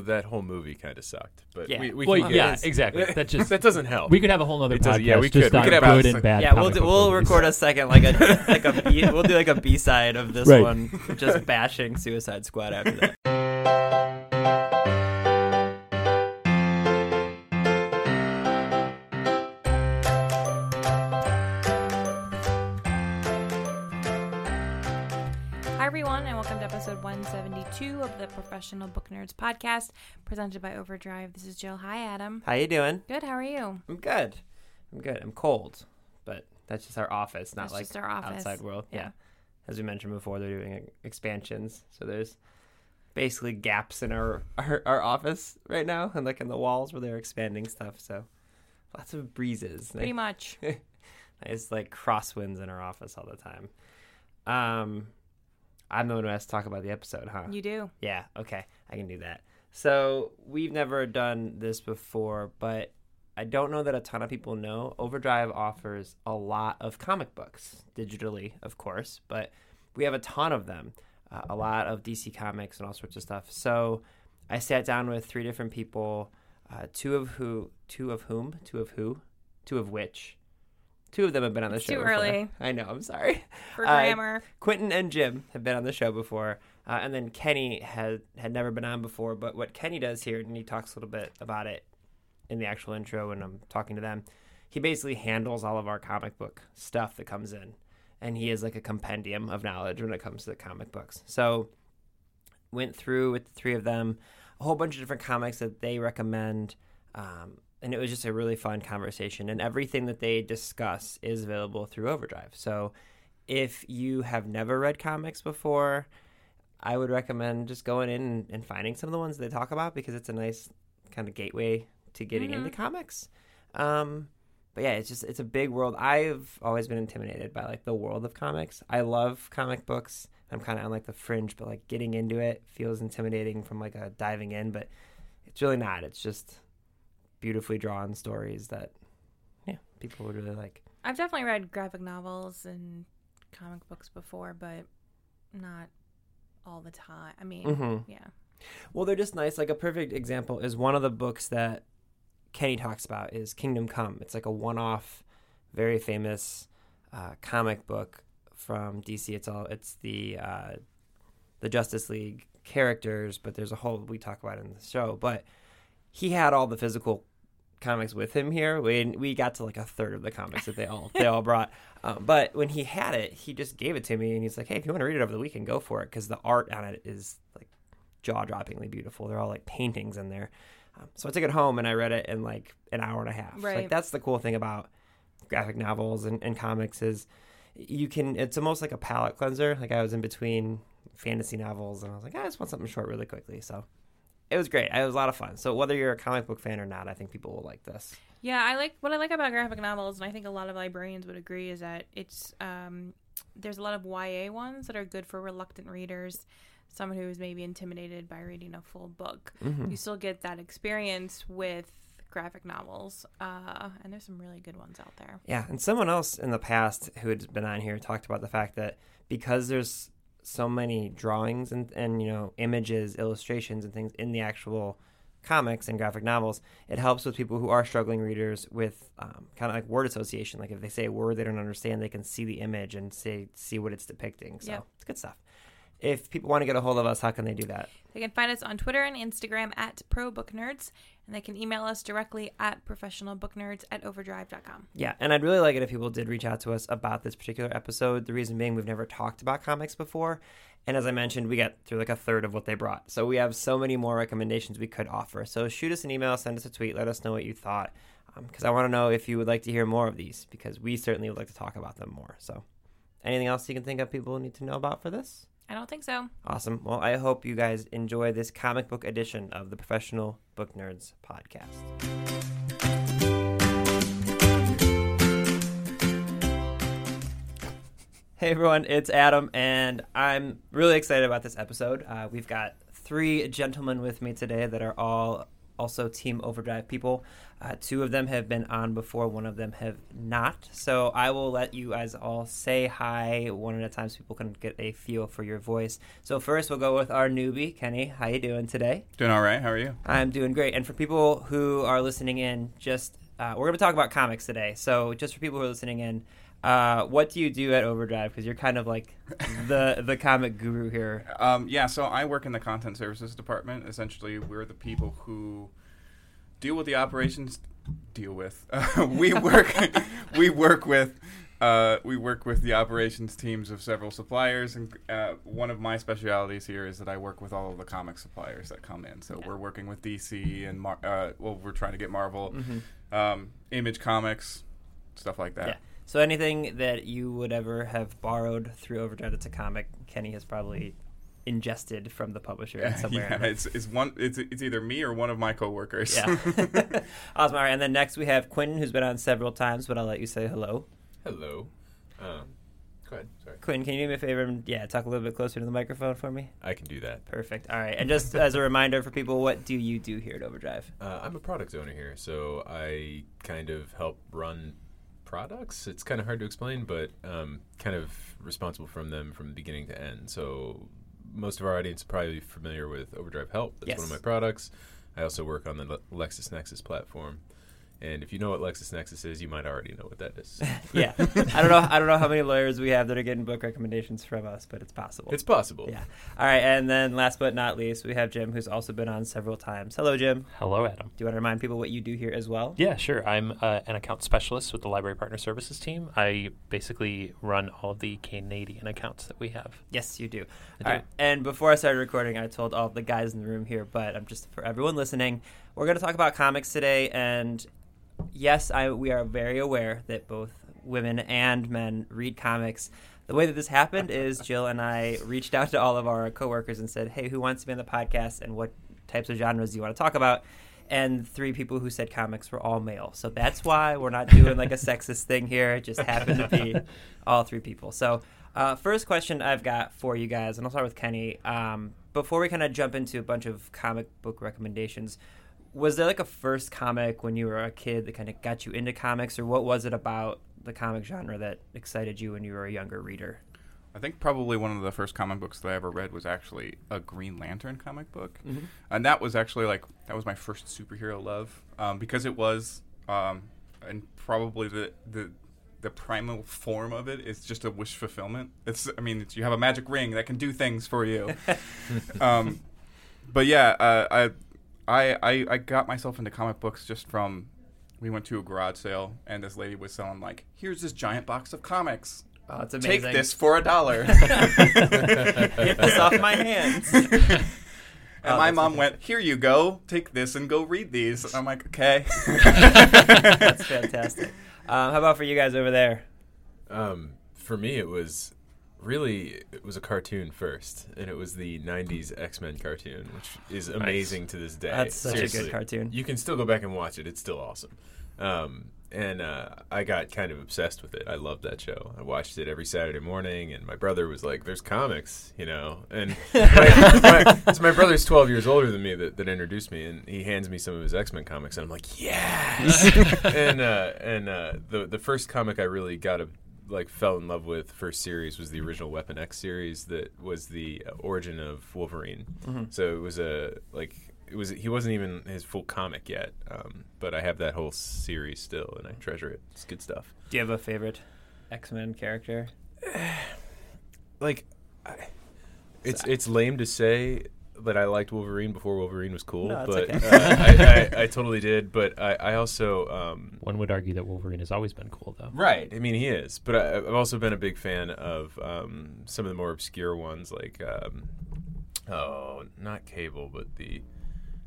That whole movie kind of sucked, but Yeah. we, we Well, can yeah, it. exactly. That just that doesn't help. we could have a whole other podcast yeah, we just could. We could have good and bad. Yeah, we'll do, we'll movies. record a second like a like a B, we'll do like a B side of this Right. one, just bashing Suicide Squad after that. 172 of the Professional Book Nerds podcast, presented by Overdrive. This is Jill. Hi, Adam. How you doing? Good. How are you? I'm good. I'm good. I'm cold, but that's just our office, not That's like our office. outside world. Yeah. Yeah. As we mentioned before, they're doing expansions, so there's basically gaps in our, our our office right now, and like in the walls where they're expanding stuff. So lots of breezes. Pretty much. It's like crosswinds in our office all the time. Um, I'm the one who has to talk about the episode, huh? You do. Yeah, okay, I can do that. So we've never done this before, but I don't know that a ton of people know. Overdrive offers a lot of comic books digitally, of course, but we have a ton of them, uh, a lot of DC comics and all sorts of stuff. So I sat down with three different people, uh, two of who, two of whom, two of who, two of which. Two of them have been on the It's show. too before. early. I know. I'm sorry. For Uh, grammar. Quentin and Jim have been on the show before, uh, and then Kenny had had never been on before. But what Kenny does here, and he talks a little bit about it in the actual intro when I'm talking to them, he basically handles all of our comic book stuff that comes in, and he is like a compendium of knowledge when it comes to the comic books. So went through with the three of them a whole bunch of different comics that they recommend. Um, and it was just a really fun conversation. And everything that they discuss is available through Overdrive. So if you have never read comics before, I would recommend just going in and, and finding some of the ones they talk about because it's a nice kind of gateway to getting into comics. Um, but yeah, it's just it's a big world. I've always been intimidated by like the world of comics. I love comic books. I'm kind of on like the fringe, but like getting into it feels intimidating from like a diving in. But it's really not. It's just beautifully drawn stories that yeah people would really like. I've definitely read graphic novels and comic books before, but not all the time. I mean, mm-hmm. yeah. Well, they're just nice. Like a perfect example is one of the books that Kenny talks about is Kingdom Come. It's like a one-off, very famous uh, comic book from DC. It's all it's the uh, the Justice League characters, but there's a whole we talk about in the show. But he had all the physical comics with him here. We we got to like a third of the comics that they all they all brought. Um, but when he had it, he just gave it to me, and he's like, "Hey, if you want to read it over the weekend, go for it," because the art on it is like jaw-droppingly beautiful. They're all like paintings in there. Um, so I took it home and I read it in like an hour and a half. Like that's the cool thing about graphic novels and, and comics is you can. It's almost like a palate cleanser. Like I was in between fantasy novels and I was like, I just want something short really quickly. So it was great. It was a lot of fun. So whether you're a comic book fan or not, I think people will like this. Yeah, I like what I like about graphic novels, and I think a lot of librarians would agree, is that it's um, there's a lot of YA ones that are good for reluctant readers, someone who is maybe intimidated by reading a full book. Mm-hmm. You still get that experience with graphic novels, uh, and there's some really good ones out there. Yeah, and someone else in the past who had been on here talked about the fact that because there's so many drawings and, and you know images, illustrations, and things in the actual comics and graphic novels, it helps with people who are struggling readers with um, kind of like word association. Like if they say a word they don't understand, they can see the image and say see what it's depicting. So Yep. it's good stuff. If people want to get a hold of us, how can they do that? They can find us on Twitter and Instagram at Pro Book Nerds, and they can email us directly at professionalbooknerds at overdrive.com. Yeah, and I'd really like it if people did reach out to us about this particular episode. The reason being, we've never talked about comics before. And as I mentioned, we got through like a third of what they brought. So we have so many more recommendations we could offer. So shoot us an email, send us a tweet, let us know what you thought. Um, because I want to know if you would like to hear more of these, because we certainly would like to talk about them more. So anything else you can think of people need to know about for this? I don't think so. Awesome. Well, I hope you guys enjoy this comic book edition of the Professional Book Nerds podcast. Hey everyone, it's Adam, and I'm really excited about this episode. Uh, we've got three gentlemen with me today that are all also Team Overdrive people. Uh, two of them have been on before, one of them have not. So I will let you guys all say hi one at a time so people can get a feel for your voice. So first we'll go with our newbie, Kenny. How you doing today? Doing all right. How are you? I'm doing great. And for people who are listening in, just uh, we're going to talk about comics today. So just for people who are listening in, uh, what do you do at Overdrive? Because you're kind of like the the comic guru here. Um, yeah, so I work in the content services department. Essentially, we're the people who deal with the operations. Deal with. Uh, we work. we work with. Uh, we work with the operations teams of several suppliers, and uh, one of my specialities here is that I work with all of the comic suppliers that come in. So we're working with DC and Mar- uh, well, we're trying to get Marvel, um, Image Comics, stuff like that. Yeah. So anything that you would ever have borrowed through Overdrive that's a comic, Kenny has probably ingested from the publisher somewhere. yeah, it's, it's one. It's it's either me or one of my coworkers. Yeah. awesome. All right. And then next we have Quentin, who's been on several times, but I'll let you say hello. Hello. Um, go ahead. Sorry. Quentin, can you do me a favor and yeah, talk a little bit closer to the microphone for me? I can do that. Perfect. All right. And just as a reminder for people, what do you do here at Overdrive? Uh, I'm a product owner here, so I kind of help run products. It's kind of hard to explain, but um, kind of responsible from them from beginning to end. So most of our audience probably familiar with Overdrive Help. That's one of my products. I also work on the Le- LexisNexis platform. And if you know what LexisNexis is, you might already know what that is. yeah. I don't know. I don't know how many lawyers we have that are getting book recommendations from us, but it's possible. it's possible. yeah. All right. And then last but not least, we have Jim, who's also been on several times. Hello, Jim. Hello, Adam. Do you want to remind people what you do here as well? Yeah, sure. I'm uh, an account specialist with the Library Partner Services team. I basically run all of the Canadian accounts that we have. Yes, you do. I All do. right. And before I started recording, I told all the guys in the room here, but I'm just for everyone listening, we're going to talk about comics today. And yes, I we are very aware that both women and men read comics. The way that this happened is Jill and I reached out to all of our coworkers and said, "Hey, who wants to be on the podcast, and what types of genres do you want to talk about?" And three people who said comics were all male, so that's why we're not doing like a sexist thing here. It just happened to be all three people. So, uh, first question I've got for you guys, and I'll start with Kenny. Um, before we kind of jump into a bunch of comic book recommendations, was there like a first comic when you were a kid that kind of got you into comics, or what was it about the comic genre that excited you when you were a younger reader? I think probably one of the first comic books that I ever read was actually a Green Lantern comic book, Mm-hmm. and that was actually like that was my first superhero love um, because it was, um, and probably the the the primal form of it is just a wish fulfillment. It's I mean it's, you have a magic ring that can do things for you. um, but yeah, uh, I, I I I got myself into comic books just from. We went to a garage sale, and this lady was selling like, "Here's this giant box of comics. Oh, it's Take this for a dollar." Get this off my hands. And Oh, my that's mom went, "Here you go. Take this and go read these." And I'm like, "Okay." That's fantastic. Um, how about for you guys over there? Um, for me, it was really it was a cartoon first, and it was the '90s X-Men cartoon, which is amazing to this day. That's such a good cartoon. You can still go back and watch it; it's still awesome. Um, and uh, I got kind of obsessed with it. I loved that show. I watched it every Saturday morning, and my brother was like, "There's comics, you know." And my, my, so my brother's 12 years older than me that, that introduced me, and he hands me some of his X Men comics, and I'm like, "Yes!" and uh, and uh, the the first comic I really got a like fell in love with first series was the original Weapon X series that was the uh, origin of Wolverine. So it was a like it was he wasn't even his full comic yet, um, but I have that whole series still and I treasure it. It's good stuff. Do you have a favorite X Men character? Like I, It's it's lame to say that I liked Wolverine before Wolverine was cool, No, it's but okay. uh, I, I, I totally did. But I, I also um, One would argue that Wolverine has always been cool, though. right. I mean, he is, but I, I've also been a big fan of um, some of the more obscure ones, like um, oh, not Cable, but the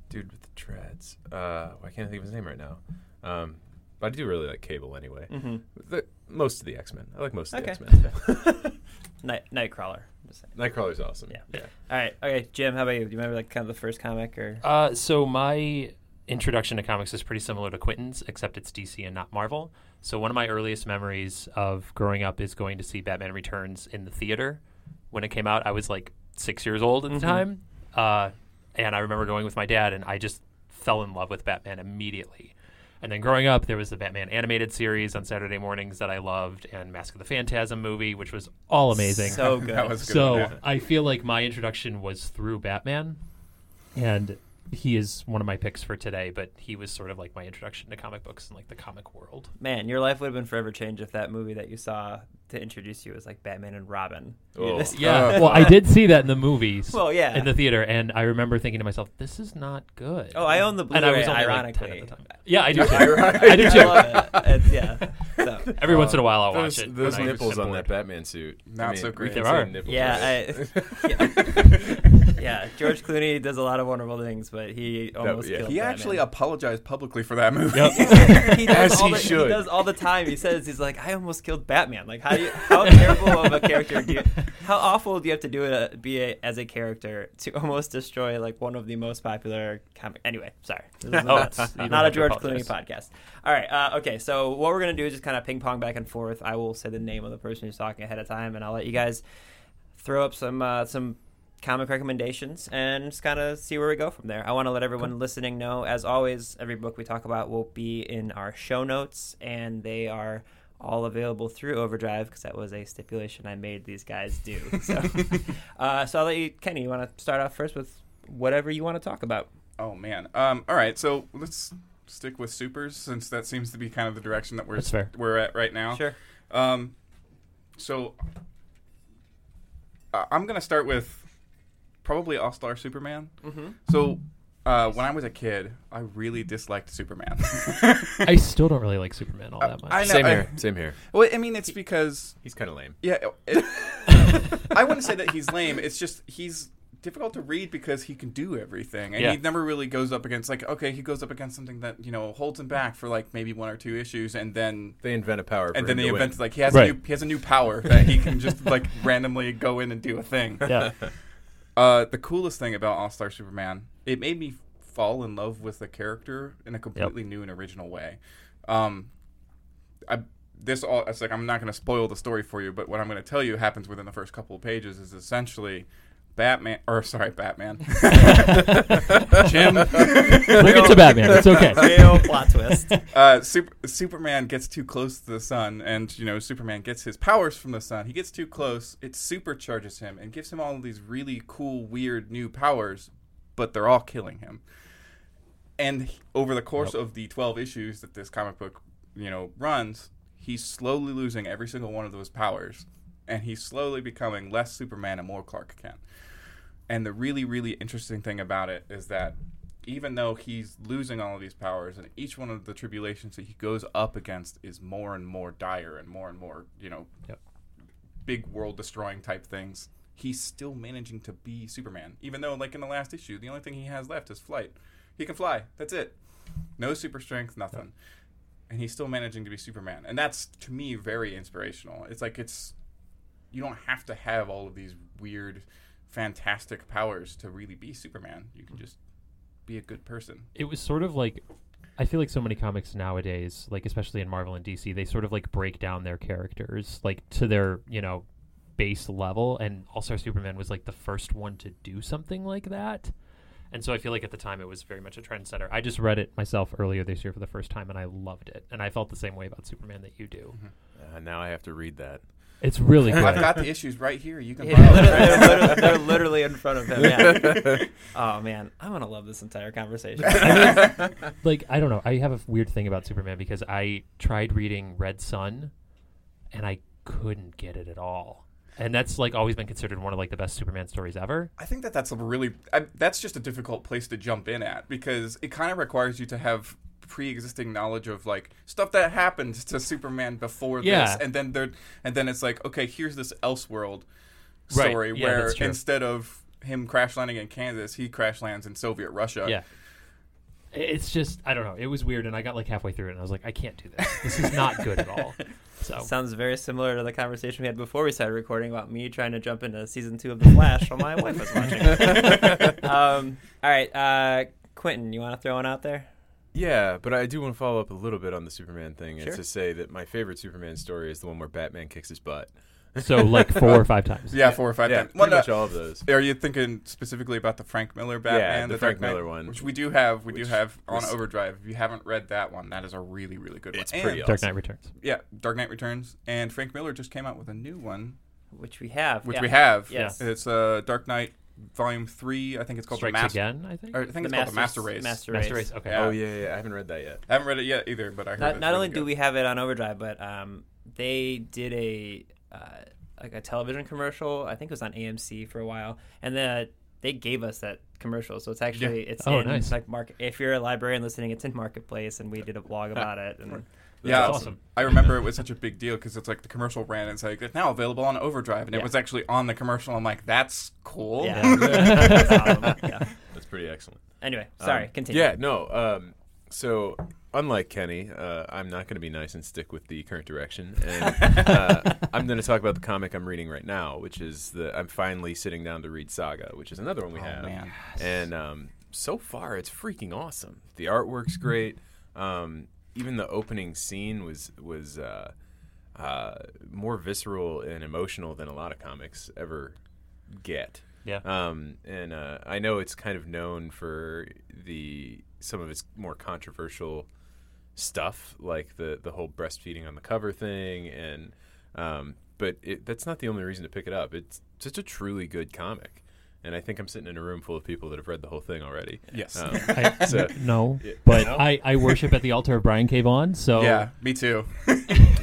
dude with the dreads. Uh, I can't think of his name right now. Um, but I do really like Cable anyway. Mhm. The, most of the X Men. I like most of Okay. the X Men. Night Nightcrawler. Just saying. Nightcrawler's awesome. Yeah. yeah. All right. Okay, Jim. How about you? Do you remember like kind of the first comic or? Uh, so my introduction to comics is pretty similar to Quentin's, except it's DC and not Marvel. So one of my earliest memories of growing up is going to see Batman Returns in the theater. When it came out, I was like six years old at the Mhm. time, uh, and I remember going with my dad, and I just fell in love with Batman immediately. And then growing up, there was the Batman animated series on Saturday mornings that I loved, and Mask of the Phantasm movie, which was all amazing. So good. That was good. So one. I feel like my introduction was through Batman, and he is one of my picks for today. But he was sort of like my introduction to comic books and like the comic world. Man, your life would have been forever changed if that movie that you saw to introduce you was like Batman and Robin. Oh. You Oh. Yeah, well, I did see that in the movies. Well, yeah. in the theater, and I remember thinking to myself, "This is not good." oh, I own the Blu-ray. and I was only ironically. like 10 at the time. Yeah, I do too. I do I too. love it. It's, yeah. So, Every once in a while, I'll Those, watch it. those nipples on that Batman suit. Not so great. There are. nipples, yeah, right? I, yeah, yeah. George Clooney does a lot of wonderful things, but he almost yeah. killed. he Batman. actually apologized publicly for that movie. he does As all he the, should. does all the time. He says he's like, I almost killed Batman. Like, how do you, how terrible of a character do you, how awful do you have to do it uh, be a, as a character to almost destroy like one of the most popular comic? Anyway, sorry, this not, it's- you don't a George. Clooney podcast. All right, uh, okay. So what we're gonna do is just kind of ping pong back and forth. I will say the name of the person who's talking ahead of time, and I'll let you guys throw up some uh, some comic recommendations and just kind of see where we go from there. I want to let everyone listening know, as always, every book we talk about will be in our show notes, and they are all available through Overdrive because that was a stipulation I made these guys do. So, uh, so I'll let you, Kenny. You want to start off first with whatever you want to talk about? Oh man. Um. All right. So let's stick with supers since that seems to be kind of the direction that we're That's fair. we're at right now. Sure. Um. So uh, I'm gonna start with probably All Star Superman. Mm-hmm. So. Uh, when I was a kid, I really disliked Superman. I still don't really like Superman all that much. I know. Same I- here. Same here. well, I mean, it's because He's kind of lame. Yeah, it, I wouldn't say that he's lame. It's just he's difficult to read because he can do everything, and Yeah. he never really goes up against like okay, he goes up against something that you know holds him back for like maybe one or two issues, and then They invent a power. and then him they invent like he has Right. a new he has a new power that he can just like randomly go in and do a thing. yeah, Uh, the coolest thing about All Star Superman, it made me fall in love with the character in a completely new and original way. Um, I this all it's like I'm not going to spoil the story for you, but what I'm going to tell you happens within the first couple of pages is essentially Batman or sorry Batman. Jim, bring it to Batman. It's okay. Real plot twist. uh, Super, Superman gets too close to the sun, and you know Superman gets his powers from the sun. He gets too close, it supercharges him and gives him all of these really cool, weird new powers, but they're all killing him. And over the course of the twelve issues that this comic book, you know, runs, he's slowly losing every single one of those powers, and he's slowly becoming less Superman and more Clark Kent. And the really, really interesting thing about it is that even though he's losing all of these powers and each one of the tribulations that he goes up against is more and more dire and more and more, you know, Yep. big world destroying type things, he's still managing to be Superman. Even though, like in the last issue, the only thing he has left is flight. He can fly. That's it. No super strength, nothing. And he's still managing to be Superman. And that's, to me, very inspirational. It's like it's. You don't have to have all of these weird, fantastic powers to really be Superman. You can just be a good person. it was sort of like I feel like so many comics nowadays, like especially in Marvel and DC, they sort of like break down their characters like to their, you know, base level and All-Star Superman was like the first one to do something like that. And so I feel like at the time it was very much a trendsetter. I just read it myself earlier this year for the first time and I loved it. And I felt the same way about Superman that you do. Uh, now I have to read that. It's really good. I've got the issues right here. You can Yeah, borrow they're, them. literally, they're literally- in front of them. Yeah. Oh man, I'm gonna love this entire conversation. like I don't know. I have a weird thing about Superman because I tried reading Red Sun, and I couldn't get it at all. and that's like always been considered one of like the best Superman stories ever. I think that that's a really I, that's just a difficult place to jump in at because it kind of requires you to have pre-existing knowledge of like stuff that happened to Superman before Yeah. this, and then there and then it's like okay, here's this Elseworld Right. story Yeah, where instead of him crash landing in Kansas, he crash lands in Soviet Russia. Yeah. It's just I don't know. It was weird, and I got like halfway through it, and I was like, I can't do this. This is not good at all. So Sounds very similar to the conversation we had before we started recording about me trying to jump into season two of The Flash while my wife was watching. um, all right, uh, Quentin, you want to throw one out there? Yeah, but I do want to follow up a little bit on the Superman thing Sure. and to say that my favorite Superman story is the one where Batman kicks his butt. so like four or five times. yeah, four or five yeah, times. pretty Well, no, much all of those. Are you thinking specifically about the Frank Miller Batman? Yeah, the Dark Frank Knight? Miller one. which we do have. We do have on was- Overdrive. If you haven't read that one, that is a really, really good one. It's And- pretty Dark. Knight Returns. Yeah, Dark Knight Returns, and Frank Miller just came out with a new one, Which we have. which yeah. we have. Yes. It's uh, Dark Knight Volume Three. I think it's called Strikes the Master. again. I think. Or I think The it's called the Master Race. Master Master Race. Race. Okay. Yeah. Oh yeah, yeah, I haven't read that yet. I haven't read it yet either, but I heard Not, it's not really only do we have it on Overdrive, but um, they did a uh, like a television commercial. I think it was on AMC for a while, and then they gave us that commercial. So it's actually it's Oh, in nice. like market. If you're a librarian listening, it's in Marketplace, and we did a blog about it. And Yeah, awesome. I remember it was such a big deal because it's like the commercial ran and it's like it's now available on Overdrive, and Yeah. it was actually on the commercial. I'm like, that's cool. yeah, That's awesome. yeah. That's pretty excellent. Anyway, sorry. Um, continue. Yeah, no. Um, so, unlike Kenny, uh, I'm not going to be nice and stick with the current direction. And uh, I'm going to talk about the comic I'm reading right now, which is the I'm finally sitting down to read Saga, which is another one we Oh, have. man. And um, so far, it's freaking awesome. The artwork's great. Um, even the opening scene was was uh, uh, more visceral and emotional than a lot of comics ever get. Yeah. Um, and uh, I know it's kind of known for the some of its more controversial stuff, like the the whole breastfeeding on the cover thing, and um, but it, that's not the only reason to pick it up. It's just a truly good comic, and I think I'm sitting in a room full of people that have read the whole thing already. Yes. Um, I, So- no, Yeah. but No? I, I worship at the altar of Brian K. Vaughan. So Yeah, me too.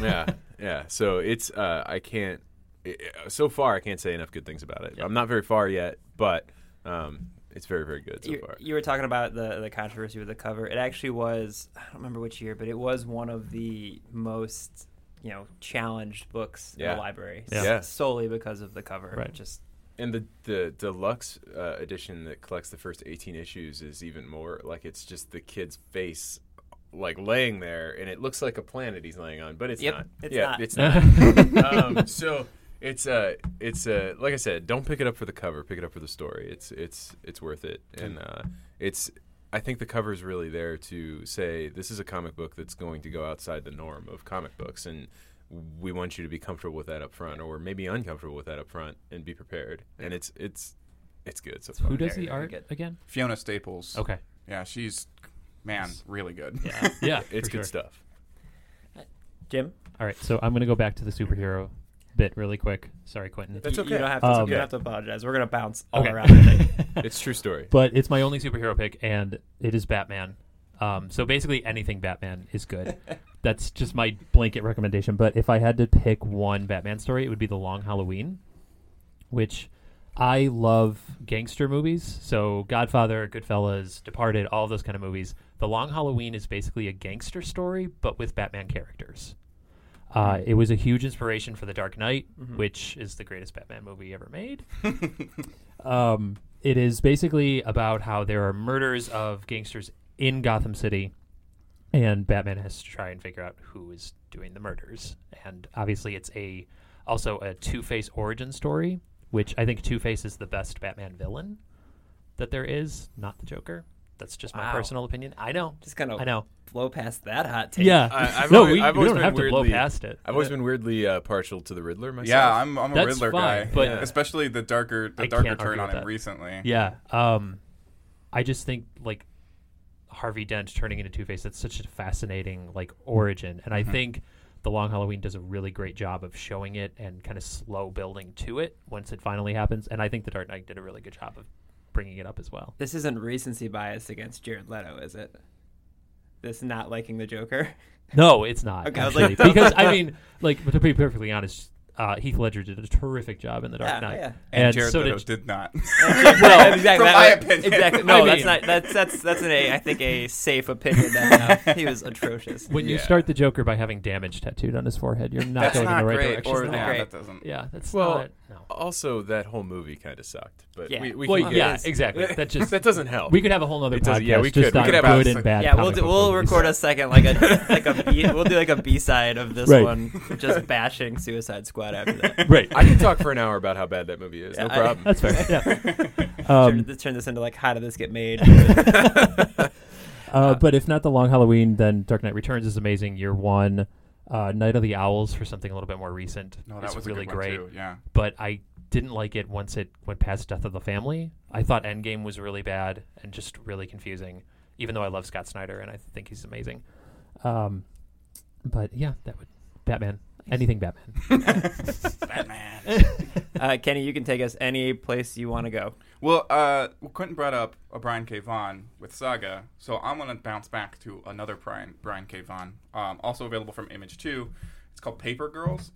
yeah, yeah. So it's uh, I can't. i i- so far, I can't say enough good things about it. Yeah. I'm not very far yet, but um, it's very, very good so you, far. you were talking about the the controversy with the cover. It actually was I don't remember which year, but it was one of the most you know challenged books in the library. Yeah. Yeah. solely because of the cover. Right. Just And the the deluxe uh, edition that collects the first 18 issues is even more like it's just the kid's face like laying there and it looks like a planet he's laying on, but it's Yep, not. it's yeah, not. it's not. um, so it's uh it's uh like I said, don't pick it up for the cover, pick it up for the story. It's it's it's worth it. And uh it's I think the cover is really there to say this is a comic book that's going to go outside the norm of comic books and we want you to be comfortable with that up front or maybe uncomfortable with that up front and be prepared. And it's it's it's good so far. Who does the art good. again? Fiona Staples. Okay. Yeah, she's man, really good. yeah. Yeah, It's good sure. stuff. Jim, All right, so I'm gonna go back to the superhero bit really quick. Sorry, Quentin. That's okay. you don't have to. Um, you don't have to apologize. We're gonna bounce all Okay. around. It's true story. but it's my only superhero pick, and it is Batman. Um, so basically, anything Batman is good. That's just my blanket recommendation. But if I had to pick one Batman story, it would be The Long Halloween, which I love gangster movies. So Godfather, Goodfellas, Departed, all those kind of movies. The Long Halloween is basically a gangster story, but with Batman characters. Uh, it was a huge inspiration for The Dark Knight, which is the greatest Batman movie ever made. um, it is basically about how there are murders of gangsters in Gotham City, and Batman has to try and figure out who is doing the murders. And obviously, it's a also a Two Face origin story, which I think Two Face is the best Batman villain that there is, not the Joker. That's just my Wow. personal opinion. I know, Just kind of I know. blow past that hot take. Yeah, I- I've no, always- we, I've we don't been have to blow past it. I've always been weirdly uh, partial to the Riddler myself. Yeah, I'm I'm a That's Riddler fine, guy, but- Yeah. especially the darker the I darker turn on with him that. recently. Yeah. Um, I just think like Harvey Dent turning into Two Face. That's such a fascinating like origin, and I mm-hmm. think the Long Halloween does a really great job of showing it and kind of slow building to it once it finally happens. And I think the Dark Knight did a really good job of bringing it up as well. This isn't recency bias against Jared Leto, is it? This not liking the Joker. No, it's not Okay, I like- because I mean, like to be perfectly honest, uh, Heath Ledger did a terrific job in The Dark Yeah, Knight. yeah. And, Jared so Leto did did not. well, exactly. from that my opinion. Exactly. No, I that's not. That's that's that's an a. I think a safe opinion. That uh, he was atrocious. when you start the Joker by having damage tattooed on his forehead, you're not That's going not in the right great. direction. Or at not that doesn't. Yeah, that's Well, not. No. Also, that whole movie kind of sucked. But Yeah. we, we Well, can yeah, get- exactly. That just that doesn't help. we could have a whole nother It podcast yeah, we just could. We on could have good and bad. Yeah, we'll do, we'll movies. record a second like a like a B, we'll do like a B side of this Right. one, just bashing Suicide Squad after that. Right. I can talk for an hour about how bad that movie is. Yeah, no I- problem. That's fair. Yeah. turn, Um, this- turn this into like how did this get made? uh, but if not the Long Halloween, then Dark Knight Returns is amazing. Year one, uh, Night of the Owls for something a little bit more recent. No, that was really great. Too. Yeah. But I didn't like it once it went past Death of the Family. I thought Endgame was really bad and just really confusing. Even though I love Scott Snyder and I think he's amazing. Um, but yeah, that would Batman. Anything Batman. Batman. Uh, Kenny, you can take us any place you want to go. Well, uh, well, Quentin brought up a Brian K. Vaughan with Saga, so I'm gonna bounce back to another Brian Brian K. Vaughan, um, also available from Image too. It's called Paper Girls.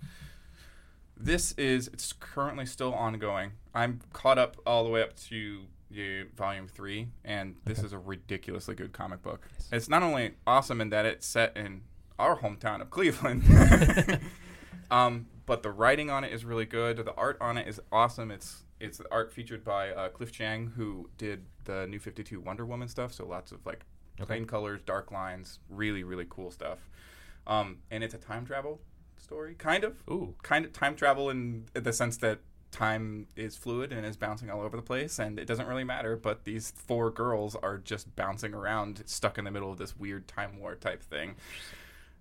This is it's currently still ongoing. I'm caught up all the way up to the volume three, and this is a ridiculously good comic book. It's not only awesome in that it's set in our hometown of Cleveland, um, but the writing on it is really good. The art on it is awesome. It's it's the art featured by uh, Cliff Chiang, who did the New Fifty Two Wonder Woman stuff. So lots of like plain colors, dark lines, really really cool stuff. Um, and it's a time travel story, kind of Ooh. kind of time travel in the sense that time is fluid and is bouncing all over the place and it doesn't really matter but these four girls are just bouncing around stuck in the middle of this weird time war type thing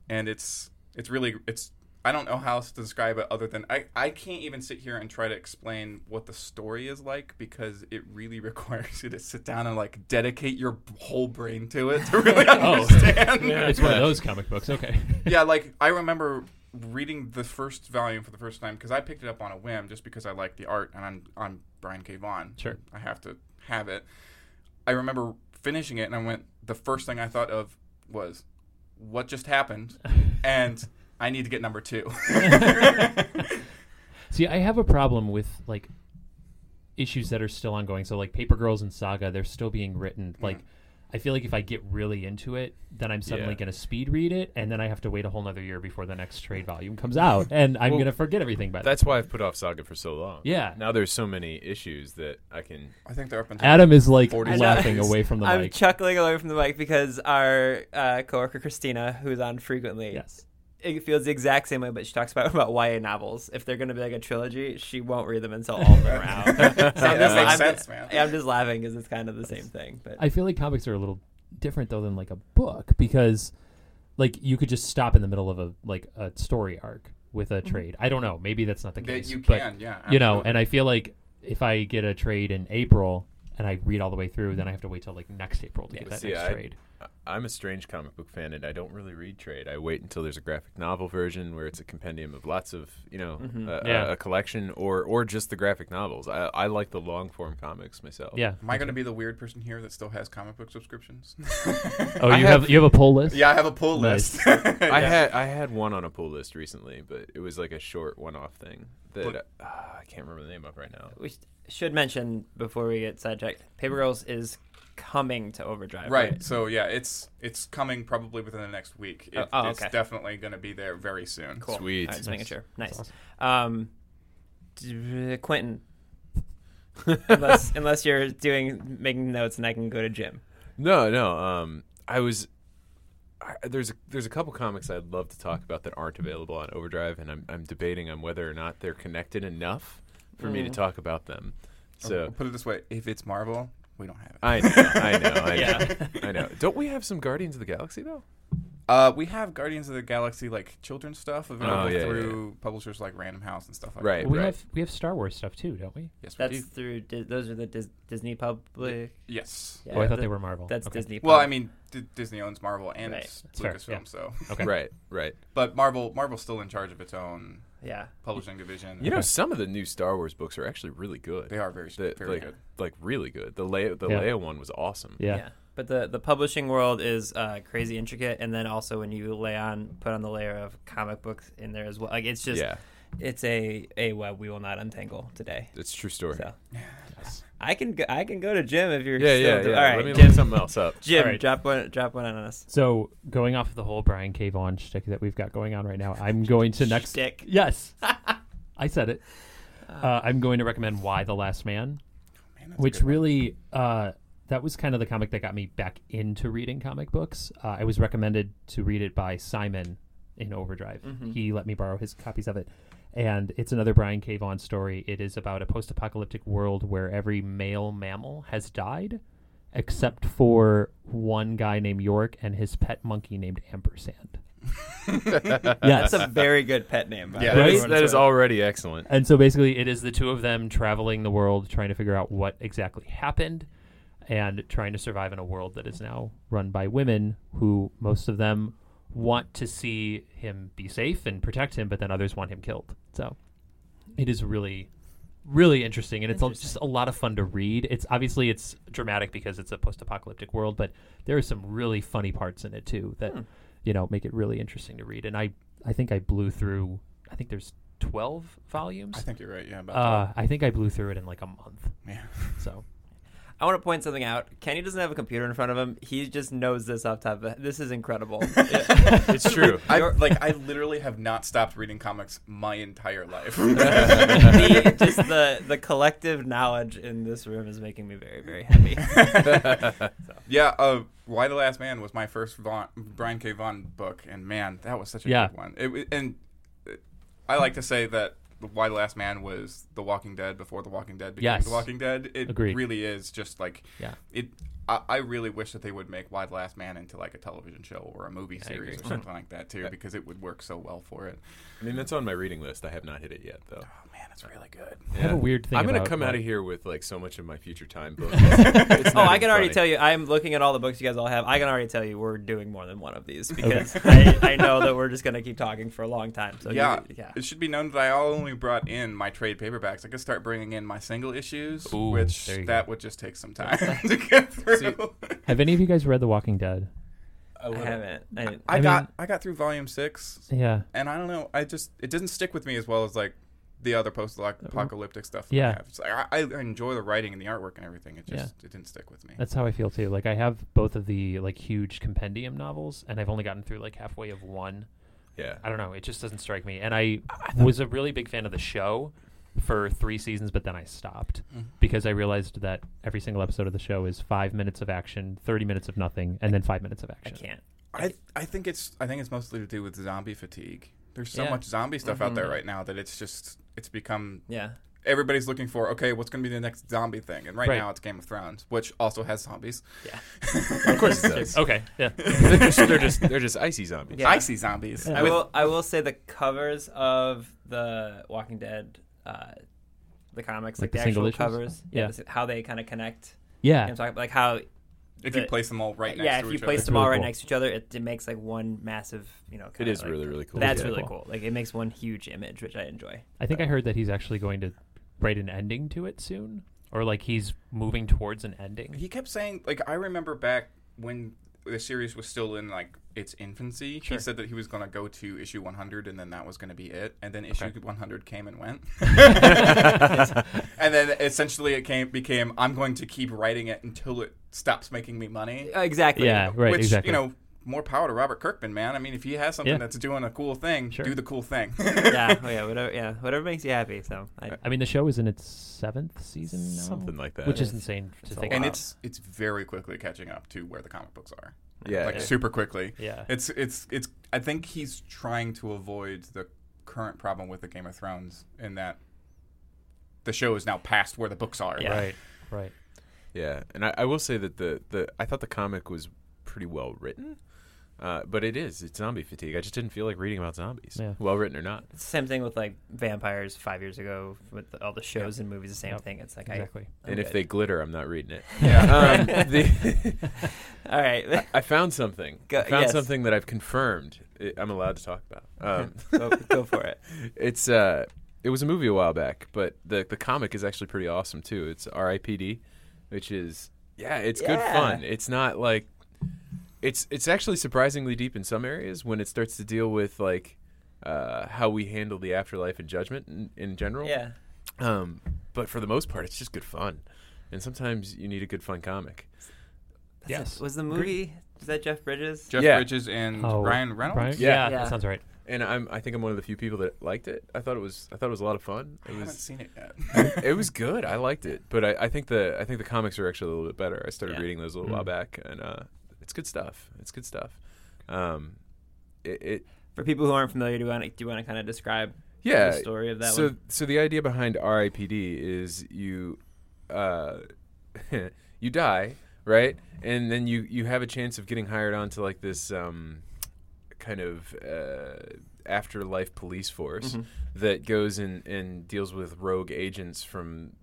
and it's it's really it's I don't know how else to describe it other than I, I can't even sit here and try to explain what the story is like because it really requires you to sit down and like dedicate your whole brain to it to really oh, understand. It's one of those comic books. Okay. yeah, like I remember reading the first volume for the first time because I picked it up on a whim just because I like the art and I'm I'm Brian K. Vaughan. Sure. I have to have it. I remember finishing it and I went. The first thing I thought of was, "What just happened?" and I need to get number two. See, I have a problem with like issues that are still ongoing. So like Paper Girls and Saga, they're still being written. Like mm. I feel like if I get really into it, then I'm suddenly Yeah. going to speed read it, and then I have to wait a whole nother year before the next trade volume comes out, and I'm Well, going to forget everything by then. That's why I've put off Saga for so long. Yeah. Now there's so many issues that I can. I think they're up until Adam is like 40 laughing away from the I'm mic. chuckling away from the mic because our uh, coworker Christina, who's on frequently, yes. It feels the exact same way, but she talks about about YA novels. If they're going to be like a trilogy, she won't read them until all of them are out. so I'm just, makes I'm, sense, man. I'm just laughing because it's kind of the same thing. But I feel like comics are a little different though than like a book because like you could just stop in the middle of a like a story arc with a mm-hmm. trade. I don't know. Maybe that's not the That case. you but, can, yeah. you know, and I feel like if I get a trade in April and I read all the way through, then I have to wait till like next April to Yeah. get that See, next I- trade. I'm a strange comic book fan, and I don't really read trade. I wait until there's a graphic novel version where it's a compendium of lots of, you know, Mhm. a, Yeah. a, a collection, or or just the graphic novels. I, I like the long form comics myself. Yeah. Am I going to be the weird person here that still has comic book subscriptions? Oh, you have- have, you have a pull list? yeah, I have a pull Nice. list. I had I had one on a pull list recently, but it was like a short one off thing that What- uh, I can't remember the name of right now. we should mention before we get sidetracked, Paper Girls is coming to Overdrive. Right. So yeah, it's it's coming probably within the next week. It, Oh, oh, it's okay. definitely going to be there very soon. Cool. Sweet. All right, just making sure. Nice. That's Um, Quentin, unless unless you're doing making notes and I can go to Jim. No, no. Um, I was. I, there's a, there's a couple comics I'd love to talk about that aren't available on Overdrive, and I'm I'm debating on whether or not they're connected enough for me to Mm. talk about them. So I'll put it this way: if it's Marvel, we don't have it. I know, I know, I know, Yeah. I know. Don't we have some Guardians of the Galaxy though? Uh, we have Guardians of the Galaxy like children's stuff available Oh, yeah, yeah, through publishers like Random House and stuff like Right. that. we have we have Star Wars stuff too, don't we? Yes, we That's do. through Di- those are the Dis- Disney public. Yes. Yeah, oh, I thought the- they were Marvel. That's Okay. Disney. Well, pub- I mean, D- Disney owns Marvel and Right. That's Lucasfilm, yeah. so Okay. Right, right. but Marvel Marvel's still in charge of its own yeah. publishing division. You know, some of the new Star Wars books are actually really good. they are very The- very like, good. like really good. The Leia, the Yeah. Leia one was awesome. Yeah. But the the publishing world is uh, crazy intricate, and then also when you lay on put on the layer of comic books in there as well, like it's just yeah. It's a a web we will not untangle today. It's a true story. So I can go, I can go to Jim if you're Yeah, still yeah, do- yeah. All right, Let me Jim. look something else up. Jim, All right. drop one drop one on us. So going off of the whole Brian K. Vaughan shtick that we've got going on right now, I'm going to next. Shtick. Yes, I said it. Uh, I'm going to recommend Y the Last Man, Man, which really uh, that was kind of the comic that got me back into reading comic books. Uh, I was recommended to read it by Simon in Overdrive. Mhm. He let me borrow his copies of it. And it's another Brian K. Vaughan story. It is about a post apocalyptic world where every male mammal has died, except for one guy named York and his pet monkey named Ampersand. That's a very good pet name. Yeah. Right? That is, that is already excellent. And so basically, it is the two of them traveling the world trying to figure out what exactly happened and trying to survive in a world that is now run by women who most of them want to see him be safe and protect him, but then others want him killed. So it is really, really interesting. And it's just a lot of fun to read. It's obviously it's dramatic because it's a post apocalyptic world, but there are some really funny parts in it too that, Hmm. you know, make it really interesting to read. And I, I think I blew through, I think there's 12 volumes. I think you're right. Yeah, about Uh, I think I blew through it in like a month. Yeah. So I want to point something out. Kenny doesn't have a computer in front of him. He just knows this off top. of This is incredible. It's true. I like. I literally have not stopped reading comics my entire life. the, just the the collective knowledge in this room is making me very very happy. yeah. Uh, Y the Last Man was my first Vaughan, Brian K. Vaughan book, and man, that was such a Yeah. good one. It, and uh, I like to say that Y the Last Man was The Walking Dead before The Walking Dead became Yes. The Walking Dead. It Agreed. really is just like Yeah. it. I, I really wish that they would make Y the Last Man into like a television show or a movie I series agree. or mm-hmm. something like that too, because it would work so well for it. I mean, that's on my reading list. I have not hit it yet, though. Ah, Man, it's really good. I have a weird thing. I'm gonna about, come out like- of here with like so much of my future time books. Oh, I even can already tell you. I'm looking at all the books you guys all have. I can already tell you we're doing more than one of these because I, I know that we're just gonna keep talking for a long time. So you- yeah, yeah. It should be known that I only brought in my trade paperbacks. I could start bringing in my single issues, Ooh, which there you that go. would just take some time to get through. Have any of you guys read The Walking Dead? I haven't. I, I, I got mean- I got through volume six, Yeah. and I don't know. I just it doesn't stick with me as well as like the other post-apocalyptic stuff. That Yeah. I have. It's like, I, I enjoy the writing and the artwork and everything. It just Yeah. it didn't stick with me. That's how I feel too. Like I have both of the like huge compendium novels, and I've only gotten through like halfway of one. Yeah. I don't know. It just doesn't strike me. And I was a really big fan of the show for three seasons, but then I stopped Mhm. because I realized that every single episode of the show is five minutes of action, thirty minutes of nothing, and then five minutes of I action. can't. I I think it's I think it's mostly to do with zombie fatigue. There's so Yeah. much zombie stuff out there Mhm. right now that it's just it's become Yeah. everybody's looking for okay what's going to be the next zombie thing and right, Right. now it's game of thrones which also has zombies Yeah. Of course it does. Okay. Yeah. they're, just, they're just they're just icy zombies. Yeah. icy zombies I will. I will say the covers of the Walking Dead, uh, the comics, Like like, the the, actual issues? covers. Yeah. this- how they kind of connect. Yeah. You know, talk- like how. If you place them all right uh, next yeah, to if you place them all really right cool. next to each other, it, it makes like one massive. You know. It kinda like- really really cool. That's Yeah. really Cool. cool. Like it makes one huge image, which I enjoy. I think I heard that he's actually going to write an ending to it soon, or like he's moving towards an ending. he kept saying like i remember back when the series was still in like its infancy Sure. he said that he was going to go to issue 100 and then that was going to be it and then issue Okay. 100 came and went and then essentially it came became i'm going to keep writing it until it stops making me money Exactly. Yeah. Right. which exactly. you know more power to Robert Kirkman, man. I mean, if he has something Yeah. that's doing a cool thing, Sure. do the cool thing. yeah. Oh, yeah. Whatever. Yeah. Whatever makes you happy. So. I, I mean, the show is in its seventh season now, Something like that. which is insane to it's a think. and about. it's it's very quickly catching up to where the comic books are. yeah. like yeah. super quickly. yeah. It's it's it's. I think he's trying to avoid the current problem with the Game of Thrones in that the show is now past where the books are. Yeah. Right. Right. Yeah, and I, I will say that the, the I thought the comic was pretty well written, uh, but it is it's zombie fatigue. I just didn't feel like reading about zombies, Yeah. well written or not. It's the same thing with like vampires five years ago with all the shows and movies. The same Yep. thing. It's like Exactly. I. I'm and if they glitter, I'm not reading it. Yeah. Um, the, all right, I found something. Go- I found yes. something that I've confirmed. i I'm allowed to talk about. Um, go, go for it. it's uh, it was a movie a while back, but the the comic is actually pretty awesome too. It's R.I.P.D., which is yeah, it's good fun. It's not like it's it's actually surprisingly deep in some areas when it starts to deal with like uh, how we handle the afterlife and judgment in, in general. Yeah. Um, but for the most part, it's just good fun, and sometimes you need a good fun comic. Yes. Was the movie? Is that Jeff Bridges? Jeff Yeah. Bridges and Oh, Ryan Reynolds. Brian? Yeah. Yeah, Yeah. that sounds right. And I'm I think I'm one of the few people that liked it. I thought it was I thought it was a lot of fun. I It haven't was seen it yet. it was good. I liked it, but I, I think the I think the comics are actually a little bit better. I started Yeah. reading those a little while Mm. back, and uh, it's good stuff. It's good stuff. Um, it, it For people who aren't familiar, do you want to, do you want to kind of describe yeah. the story of that so one? so the idea behind RIPD is you uh, you die right, and then you you have a chance of getting hired onto like this um, kind of uh, afterlife police force Mhm. that goes and, and deals with rogue agents from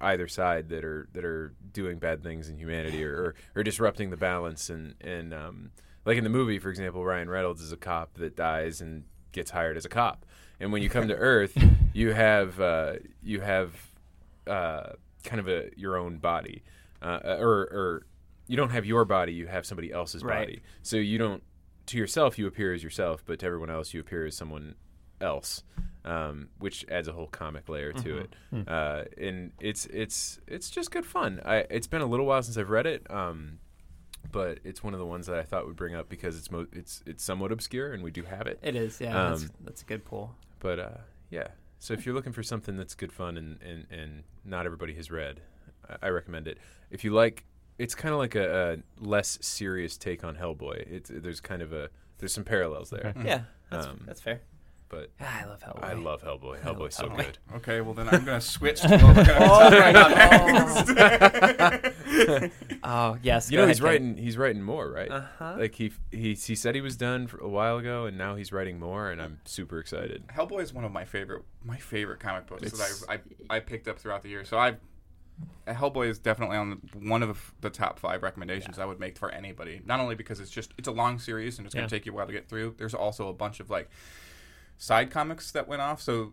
either side that are that are doing bad things in humanity or, or, or disrupting the balance. And and um, like in the movie for example Ryan Reynolds is a cop that dies and gets hired as a cop. And when you come to Earth you have uh, you have uh, kind of a your own body uh, or or you don't have your body you have somebody else's Right. body. So you don't to yourself you appear as yourself but to everyone else you appear as someone else um, which adds a whole comic layer to it uh, and it's it's it's just good fun I, it's been a little while since I've read it um, but it's one of the ones that I thought would bring up because it's mo- it's it's somewhat obscure and we do have it It is. Yeah. that's, Um, that's a good pull. but uh, yeah so if you're looking for something that's good fun and, and, and not everybody has read I, I recommend it if you like it's kind of like a, a less serious take on Hellboy it's there's kind of a there's some parallels there Okay. Yeah. That's, Um, that's fair. But Ah, I love Hellboy. I love Hellboy Hellboy's so Hellboy. good Okay, well then I'm gonna switch to what we're gonna talk about next. Oh yes. you go know ahead, he's Kate. writing he's writing more right Uh-huh. like he he he said he was done for a while ago and now he's writing more and I'm super excited Hellboy is one of my favorite my favorite comic books It's- that I, I I picked up throughout the year. So I Hellboy is definitely on the, one of the top five recommendations I would make for anybody. Not only because it's just it's a long series and it's going to take you a while to get through. There's also a bunch of like side comics that went off. So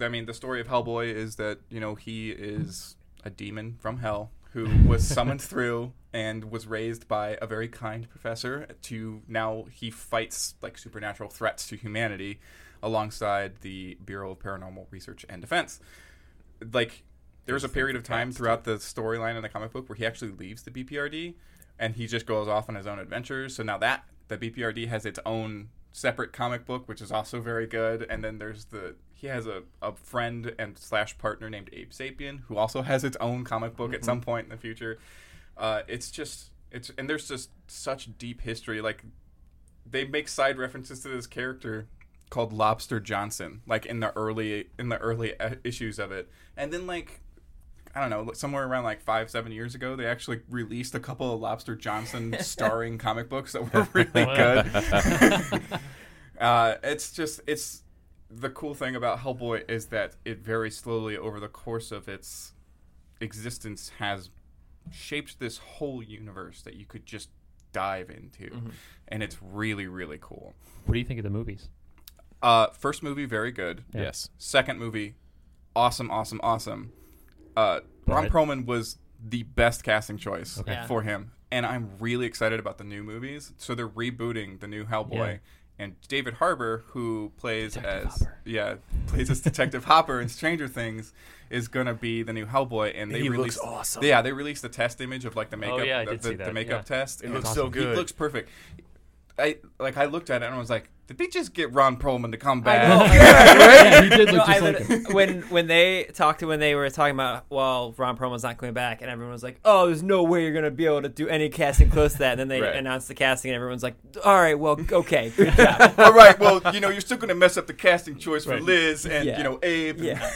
I mean, the story of Hellboy is that you know he is a demon from hell who was summoned through and was raised by a very kind professor to now he fights like supernatural threats to humanity alongside the Bureau of Paranormal Research and Defense. Like there's a period of time throughout the storyline in the comic book where he actually leaves the BPRD and he just goes off on his own adventures. So now that the BPRD has its own separate comic book, which is also very good. And then there's the he has a, a friend and slash partner named Abe Sapien who also has its own comic book at some point in the future. Uh, it's just it's and there's just such deep history. Like they make side references to this character called Lobster Johnson, like in the early in the early issues of it, and then like I don't know, somewhere around like five seven years ago, they actually released a couple of Lobster Johnson starring comic books that were really good. uh, it's just it's the cool thing about Hellboy is that it very slowly over the course of its existence has shaped this whole universe that you could just dive into, and it's really really cool. What do you think of the movies? Uh, first movie very good. Yeah. yes Second movie, awesome, awesome, awesome. Uh, Ron ahead. Perlman was the best casting choice Okay. Yeah. for him, and I'm really excited about the new movies. So they're rebooting the new Hellboy, and David Harbour, who plays Detective as Hopper. yeah plays as Detective Hopper in Stranger Things, is gonna be the new Hellboy. And they He looks released awesome. Yeah, they released the test image of like the makeup. Oh, yeah, I the, did the, see the makeup yeah. test. It and looks it's so good. He looks perfect. I like I looked at it and I was like, did they just get Ron Perlman to come back? know. yeah, he did No, look I like him. when when they talked to when they were talking about well Ron Perlman's not coming back and everyone was like oh there's no way you're gonna be able to do any casting close to that and then they Right. announced the casting and everyone's like all right well okay good job All right, well, you know, you're still going to mess up the casting choice for Right. Liz and Yeah. you know Abe. and- yeah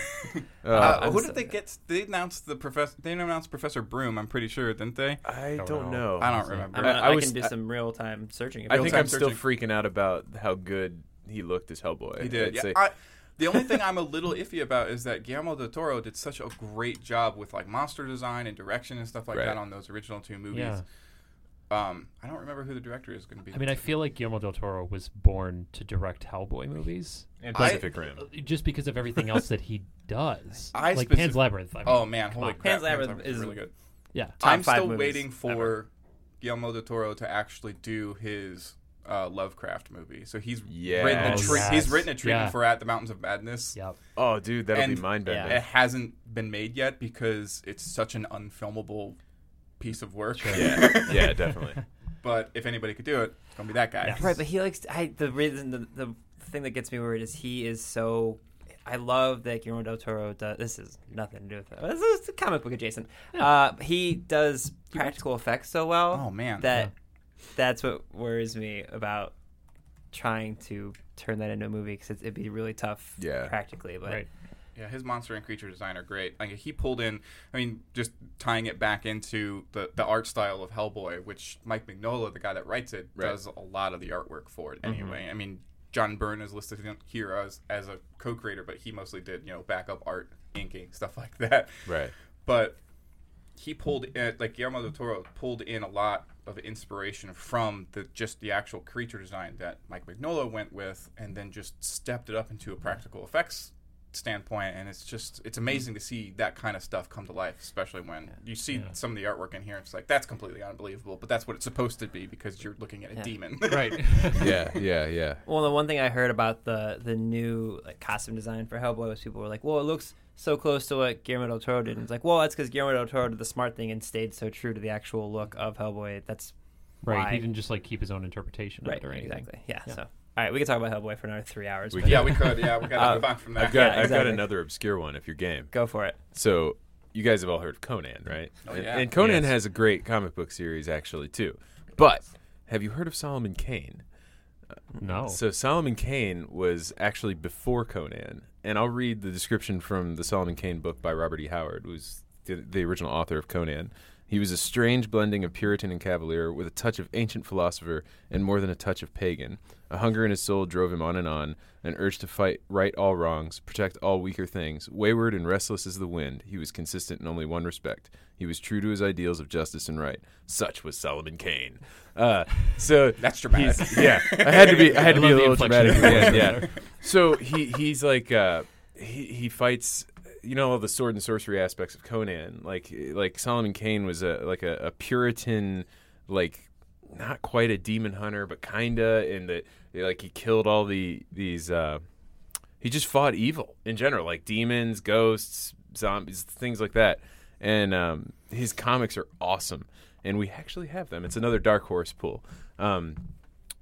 Uh, Uh, who did they get? They announced the professor. They announced Professor Broom. I'm pretty sure, didn't they? I Don't don't know. know. I don't remember. I'm I- not- I I, was- can do I- some real time searching I think I'm still freaking out about how good he looked as Hellboy. He did. I'd Yeah. I, the only thing I'm a little iffy about is that Guillermo del Toro did such a great job with like monster design and direction and stuff like Right. that on those original two movies. Yeah. Um, I don't remember who the director is going to be. I mean, I feel like Guillermo del Toro was born to direct Hellboy movies, and I- Pacific Rim. just because of everything else that he does. I like specif- Pan's Labyrinth. I mean, oh man, come holy on. crap! Pan's Labyrinth is- really good. Yeah. Top I'm five still waiting for ever. Guillermo del Toro to actually do his uh, Lovecraft movie. So he's Yes. written a tre- Yes. he's written a treatment Yeah. for At the Mountains of Madness. Yep. Oh, dude, that'll be mind bending. It hasn't been made yet because it's such an unfilmable piece of work. Yeah, yeah, definitely. but if anybody could do it, it's gonna be that guy. Right, but he likes. I the reason the, the thing that gets me worried is he is so. I love that Guillermo del Toro does. This is nothing to do with it. This is a comic book adjacent. Uh, he does practical effects so well. Oh, man. that that's what worries me about trying to turn that into a movie because it'd be really tough Yeah. practically. But Right. Yeah, his monster and creature design are great. Like he pulled in, I mean, just tying it back into the, the art style of Hellboy, which Mike Mignola, the guy that writes it, Right. does a lot of the artwork for it mm-hmm. anyway. I mean, John Byrne is listed here as, as a co-creator, but he mostly did, you know, backup art, inking, stuff like that. Right. But he pulled in, like Guillermo del Toro pulled in a lot of inspiration from the just the actual creature design that Mike Mignola went with, and then just stepped it up into a practical effects standpoint. And it's just it's hmm. amazing to see that kind of stuff come to life, especially when you see some of the artwork in here. It's like that's completely unbelievable, but that's what it's supposed to be because you're looking at a Yeah. demon. Right. Yeah, yeah, yeah. Well, the one thing I heard about the the new like costume design for Hellboy was people were like, "Well, it looks so close to what Guillermo del Toro did." And it's like, "Well, that's because Guillermo del Toro did the smart thing and stayed so true to the actual look of Hellboy." That's right. why. He didn't just like keep his own interpretation right, of it or anything. exactly. Yeah, Yeah. So, all right, we can talk about Hellboy for another three hours. We yeah, we could. Yeah, we got to Uh, move on from that. I've got Yeah, I've got another obscure one if you're game. go for it. So you guys have all heard of Conan, right? Oh, and, yeah. and Conan Yes. has a great comic book series actually too. But have you heard of Solomon Kane? No. So Solomon Kane was actually before Conan, and I'll read the description from the Solomon Kane book by Robert E. Howard, who's the, the original author of Conan. He was a strange blending of Puritan and Cavalier, with a touch of ancient philosopher and more than a touch of pagan. A hunger in his soul drove him on and on, an urge to fight, right all wrongs, protect all weaker things. Wayward and restless as the wind, he was consistent in only one respect. He was true to his ideals of justice and right. Such was Solomon Kane. Uh, so That's dramatic. Yeah, I had to be. I had to I be a little dramatic. of your at the voice end, there. yeah. So he he's like uh, he he fights. You know all the sword and sorcery aspects of Conan. Like like Solomon Kane was a like a, a Puritan, like not quite a demon hunter, but kinda. In that like he killed all the these. Uh, he just fought evil in general, like demons, ghosts, zombies, things like that. And um, his comics are awesome, and we actually have them. It's another Dark Horse pool. Um,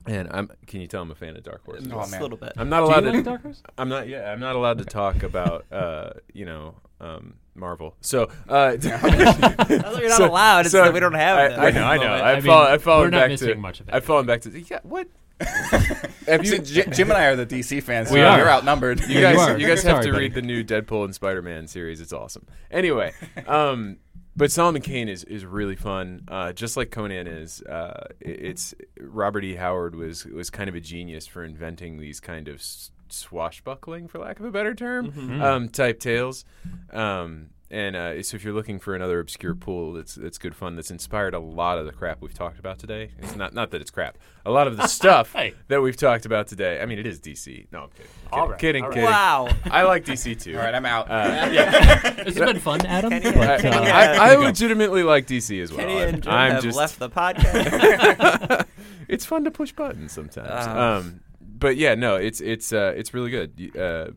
and I'm. Can you tell I'm a fan of Dark Horse? Oh, Just a little bit. I'm not Do allowed you to. like Dark Horse? I'm not. Yeah, I'm not allowed to talk about. Uh, you know, um, Marvel. So. Uh, You're not allowed. It's that we don't have I, them. I know. I know. I I've mean, fallen. I've fallen back to. much of it. I've fallen back to. Yeah. What? have So you? J- Jim and I are the DC fans. We so are. You're outnumbered. You Yeah, guys, you you guys have Sorry, to buddy. read the new Deadpool and Spider-Man series. It's awesome. Anyway, um, but Solomon Kane is, is really fun, uh, just like Conan is. Uh, it's Robert E. Howard was was kind of a genius for inventing these kind of s- swashbuckling, for lack of a better term, Mm-hmm. um, type tales. Um, and uh, so, if you're looking for another obscure pool that's that's good fun, that's inspired a lot of the crap we've talked about today. It's not not that it's crap. A lot of the stuff Hey. that we've talked about today. I mean, it is DC. No, I'm kidding. Kidding, All right, kidding, all right. kidding. Wow. I like DC too. All right, I'm out. Uh, yeah, It's been fun, Adam. Kenny- but, I, uh, has- I, I here we go. legitimately like DC as well. Kenny I'm, and Jim I'm have just left the podcast. it's fun to push buttons sometimes. Ah. um, but yeah, no, it's it's uh, it's really good. Uh,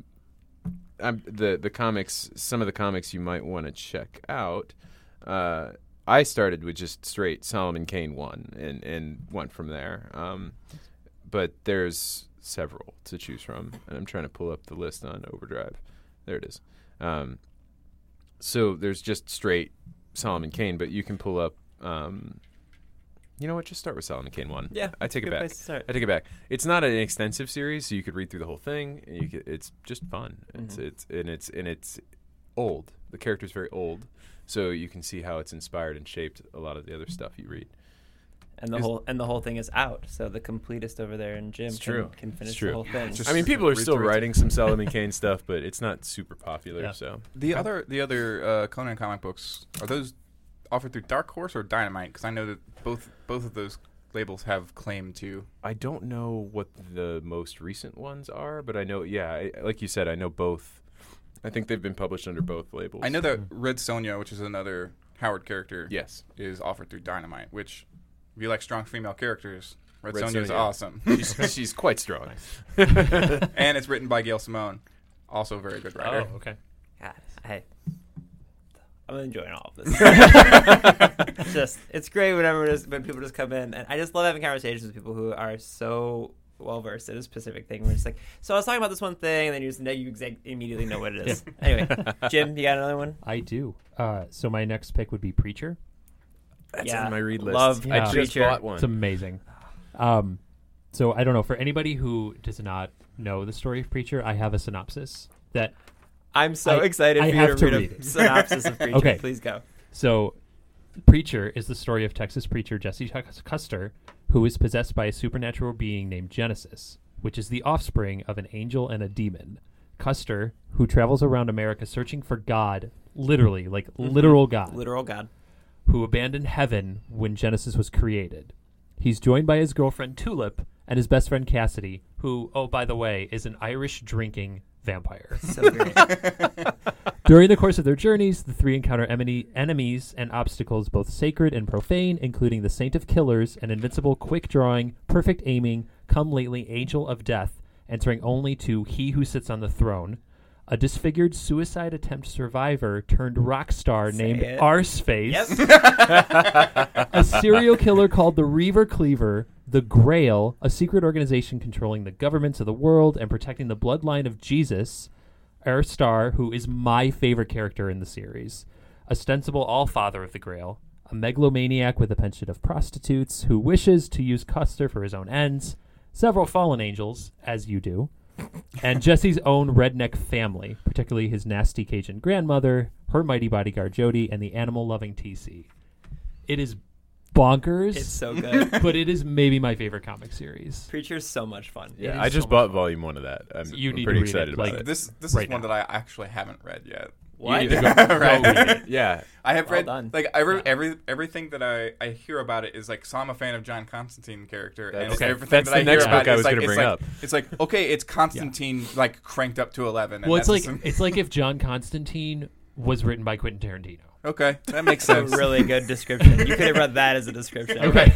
I'm, the the comics, some of the comics you might want to check out. Uh, I started with just straight Solomon Kane one and and went from there. Um, but there's several to choose from, and I'm trying to pull up the list on Overdrive. There it is. Um, so there's just straight Solomon Kane, but you can pull up. Um, you know what? Just start with Solomon Kane one. Yeah, I take it back. place to start. I take it back. It's not an extensive series, so you could read through the whole thing. And you could, it's just fun. It's Mhm. it's and it's and it's old. The character's very old, so you can see how it's inspired and shaped a lot of the other stuff you read. And the Is- whole and the whole thing is out, so the completist over there and Jim It's can, can finish true. the whole thing. Just- I mean, people are still writing some Solomon Kane stuff, but it's not super popular. Yeah. So The other the other uh, Conan comic books are those offered through Dark Horse or Dynamite? Because I know that both both of those labels have claim to. I don't know what the most recent ones are, but I know, yeah, I, like you said, I know both. I think they've been published under both labels. I know that Red Sonja, which is another Howard character, Yes. is offered through Dynamite. Which, if you like strong female characters, Red, Red Sonja is awesome, she's, she's quite strong. and it's written by Gail Simone, also a very good writer. Oh, okay. God, I, I'm enjoying all of this. It's just it's great whenever it is, when people just come in, and I just love having conversations with people who are so well versed in a specific thing. We're just like, so I was talking about this one thing, and then you just know you exact, immediately know what it is. Anyway, Jim, you got another one? I do. Uh, so my next pick would be Preacher. That's Yeah. on my read list. Love I just Preacher. bought one. It's amazing. Um, so I don't know for anybody who does not know the story of Preacher, I have a synopsis that I'm so I- excited I for you have to to read, read a it. synopsis of Preacher. Okay. Please go. So, Preacher is the story of Texas preacher Jesse Custer, who is possessed by a supernatural being named Genesis, which is the offspring of an angel and a demon. Custer, who travels around America searching for God, literally, like mm-hmm. literal God, Literal God. who abandoned heaven when Genesis was created. He's joined by his girlfriend Tulip and his best friend Cassidy, who, oh, by the way, is an Irish drinking vampire. So great. During the course of their journeys, the three encounter emini- enemies and obstacles, both sacred and profane, including the Saint of Killers, an invincible, quick drawing, perfect aiming, come lately angel of death, answering only to He who sits on the throne, a disfigured suicide attempt survivor turned rock star Say named it. Arseface, yep. a serial killer called the Reaver Cleaver, the Grail, a secret organization controlling the governments of the world and protecting the bloodline of Jesus, Herr Starr, who is my favorite character in the series, ostensible all father of the Grail, a megalomaniac with a penchant of prostitutes who wishes to use Custer for his own ends, several fallen angels, as you do, and Jesse's own redneck family, particularly his nasty Cajun grandmother, her mighty bodyguard Jody, and the animal loving TC. It is bonkers, It's so good. but it is maybe my favorite comic series. Preacher's so much fun. Yeah, I just so bought fun. volume one of that. I'm, You I'm need to pretty read it, excited about like- it. This this Right is one now. that I actually haven't read yet. What? You need to go, go Right. read it. Yeah, I have Well read done. like every every everything that I, I hear about it is like so I'm a fan of John Constantine character and That's- it's okay. everything That's that the I next hear about book I is was like, gonna it's bring like, up. It's like okay, it's Constantine like cranked up to eleven. And Well, it's that's like just- it's like if John Constantine was written by Quentin Tarantino. okay, that makes That's a sense. really good description. You could have read that as a description. Okay.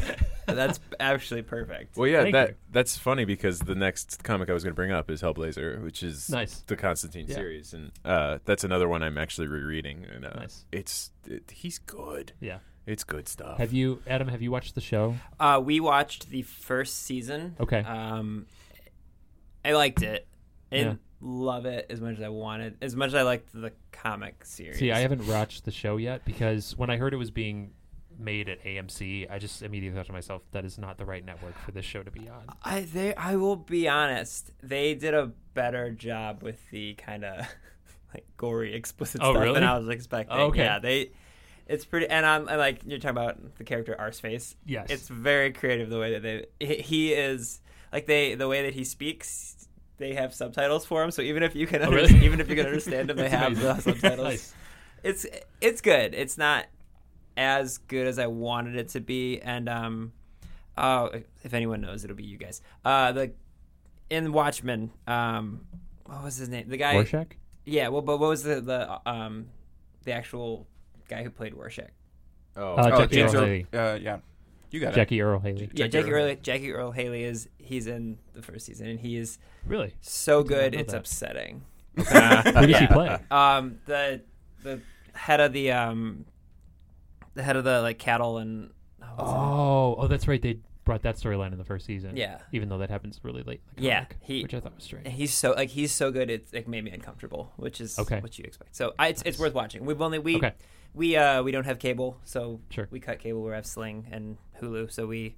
That's actually perfect. Well, yeah, Thank that you. that's funny because the next comic I was going to bring up is Hellblazer, which is Nice. the Constantine Yeah. series, and uh, that's another one I'm actually rereading. And uh, Nice. it's it, he's good. Yeah. It's good stuff. Have you, Adam? Have you watched the show? Uh, we watched the first season. Okay. Um, I liked it. I didn't love it as much as I wanted, as much as I liked the comic series. See, I haven't watched the show yet because when I heard it was being made at AMC, I just immediately thought to myself, that is not the right network for this show to be on. I they I will be honest, they did a better job with the kind of like gory, explicit Oh, stuff really? than I was expecting. Oh, okay. Yeah, they. It's pretty, and I'm and like you're talking about the character Arseface. Yes. it's very creative the way that they he- he is like they the way that he speaks. They have subtitles for him, so even if you can Oh, under- really? even if you can understand him, they have the subtitles. Nice. It's it's good. It's not as good as I wanted it to be, and um, uh, if anyone knows, it'll be you guys. Uh, the in Watchmen, um, what was his name? The guy. Rorschach? Yeah. Well, but what was the the um, the actual guy who played Rorschach? oh, Uh, oh, Jackie James Earl Earl- Haley. uh, yeah, you got it. Jackie Earle Haley. Yeah, Jackie Jackie Earl. Earl Jackie Earle Haley is he's in the first season, and he is Really? so good. It's that. upsetting. Who does he play? Um, the the head of the um, the head of the like cattle and oh, what's his name? Oh, oh, that's right. They brought that storyline in the first season. Yeah. Even though that happens really late in the Yeah, comic, he- which I thought was strange. he's so like he's so good it's like made me uncomfortable which is Okay. what you expect so I, it's, it's worth watching we've only we Okay. we uh we don't have cable so Sure. we cut cable we have sling and hulu so we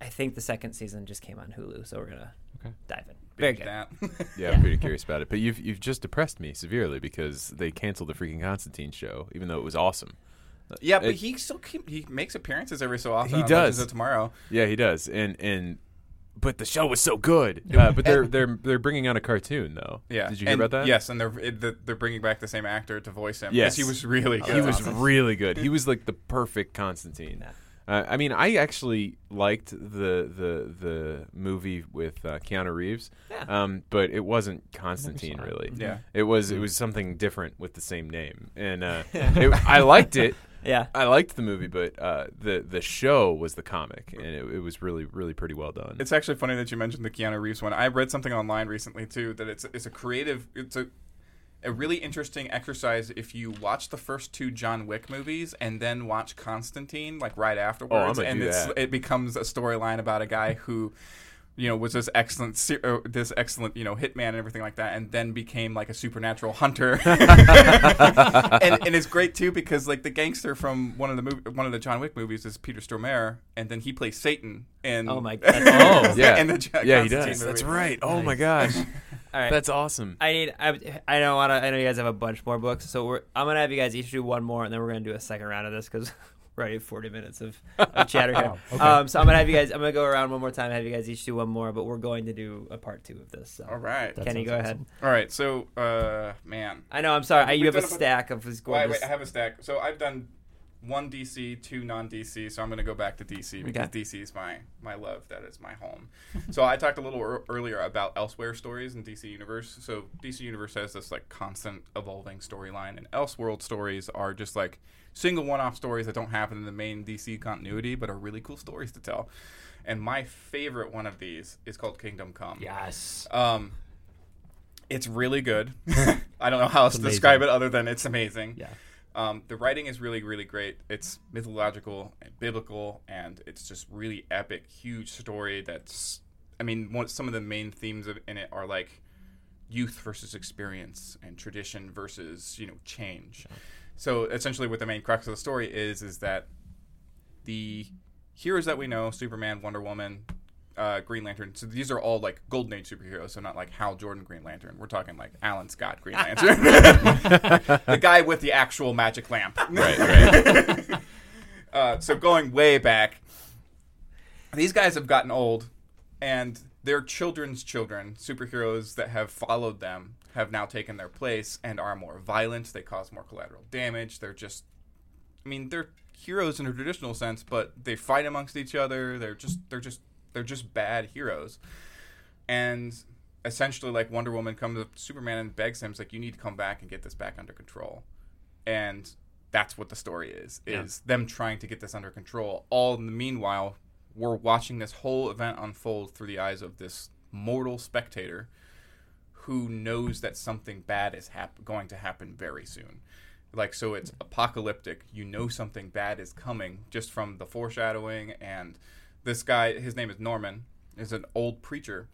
i think the second season just came on hulu so we're gonna Okay. dive in very Big good that. yeah, I'm pretty curious about it. But you've you've just depressed me severely because they canceled the freaking Constantine show, even though it was awesome. Yeah, but It- he still keep, he makes appearances every so often. He on does. Legends of Tomorrow. Yeah, he does, and and but the show was so good. Uh, but they're they're they're bringing out a cartoon though. Yeah. did you hear And- about that? Yes, and they're it, they're bringing back the same actor to voice him. Yes. he was really good. he was really good. He was like the perfect Constantine. Uh, I mean, I actually liked the the the movie with uh, Keanu Reeves, Yeah. um, but it wasn't Constantine it. really. Yeah. It was it was something different with the same name, and uh, it, I liked it. Yeah. I liked the movie, but uh, the the show was the comic, and it, it was really really pretty well done. It's actually funny that you mentioned the Keanu Reeves one. I read something online recently too that it's it's a creative it's a a really interesting exercise if you watch the first two John Wick movies and then watch Constantine like right afterwards gonna and do it's that. it becomes a storyline about a guy who you know was this excellent uh, this excellent you know hitman and everything like that and then became like a supernatural hunter and, and it's great too because like the gangster from one of the movie, one of the John Wick movies is Peter Stormare and then he plays Satan and Oh my god. oh yeah, in the John yeah, he does. movie. That's right. Oh my gosh, All right. that's awesome. I need. I, I don't want to. I know you guys have a bunch more books, so we're. I'm gonna have you guys each do one more, and then we're gonna do a second round of this because we're already at 40 minutes of, of chatter here. Wow, okay. Um, so I'm gonna have you guys. I'm gonna go around one more time. Have you guys each do one more, but we're going to do a part two of this. So. All right. That Kenny, go awesome. ahead. All right. So, uh, man. I know. I'm sorry. I, you We've a a stack of these Wait, gorgeous. wait, I have a stack. So I've done one DC, two non-DC. So I'm going to go back to DC because Okay. DC is my my love. That is my home. so I talked a little ear earlier about Elseworld stories in DC Universe. So DC Universe has this like constant evolving storyline, and Elseworld stories are just like single one-off stories that don't happen in the main DC continuity, but are really cool stories to tell. And my favorite one of these is called Kingdom Come. Yes. Um, it's really good. I don't know how else to describe it other than it's amazing. Yeah. Um, the writing is really, really great. It's mythological and biblical, and it's just really epic, huge story. That's, I mean, one, some of the main themes of, in it are like youth versus experience and tradition versus you know change. So essentially, what the main crux of the story is is that the heroes that we know, Superman, Wonder Woman, uh, Green Lantern. So these are all like Golden Age superheroes. So not like Hal Jordan Green Lantern. We're talking like Alan Scott Green Lantern, the guy with the actual magic lamp. Right, right. Uh, so going way back, these guys have gotten old, and their children's children, superheroes that have followed them, have now taken their place and are more violent. They cause more collateral damage. They're just, I mean, they're heroes in a traditional sense, but they fight amongst each other. They're just, they're just, they're just bad heroes. And essentially, like Wonder Woman comes up to Superman and begs him, "It's like you need to come back and get this back under control." And that's what the story is Yeah. is them trying to get this under control all in the meanwhile we're watching this whole event unfold through the eyes of this mortal spectator who knows that something bad is hap- going to happen very soon. Like so it's apocalyptic. You know something bad is coming just from the foreshadowing and this guy his name is norman is an old preacher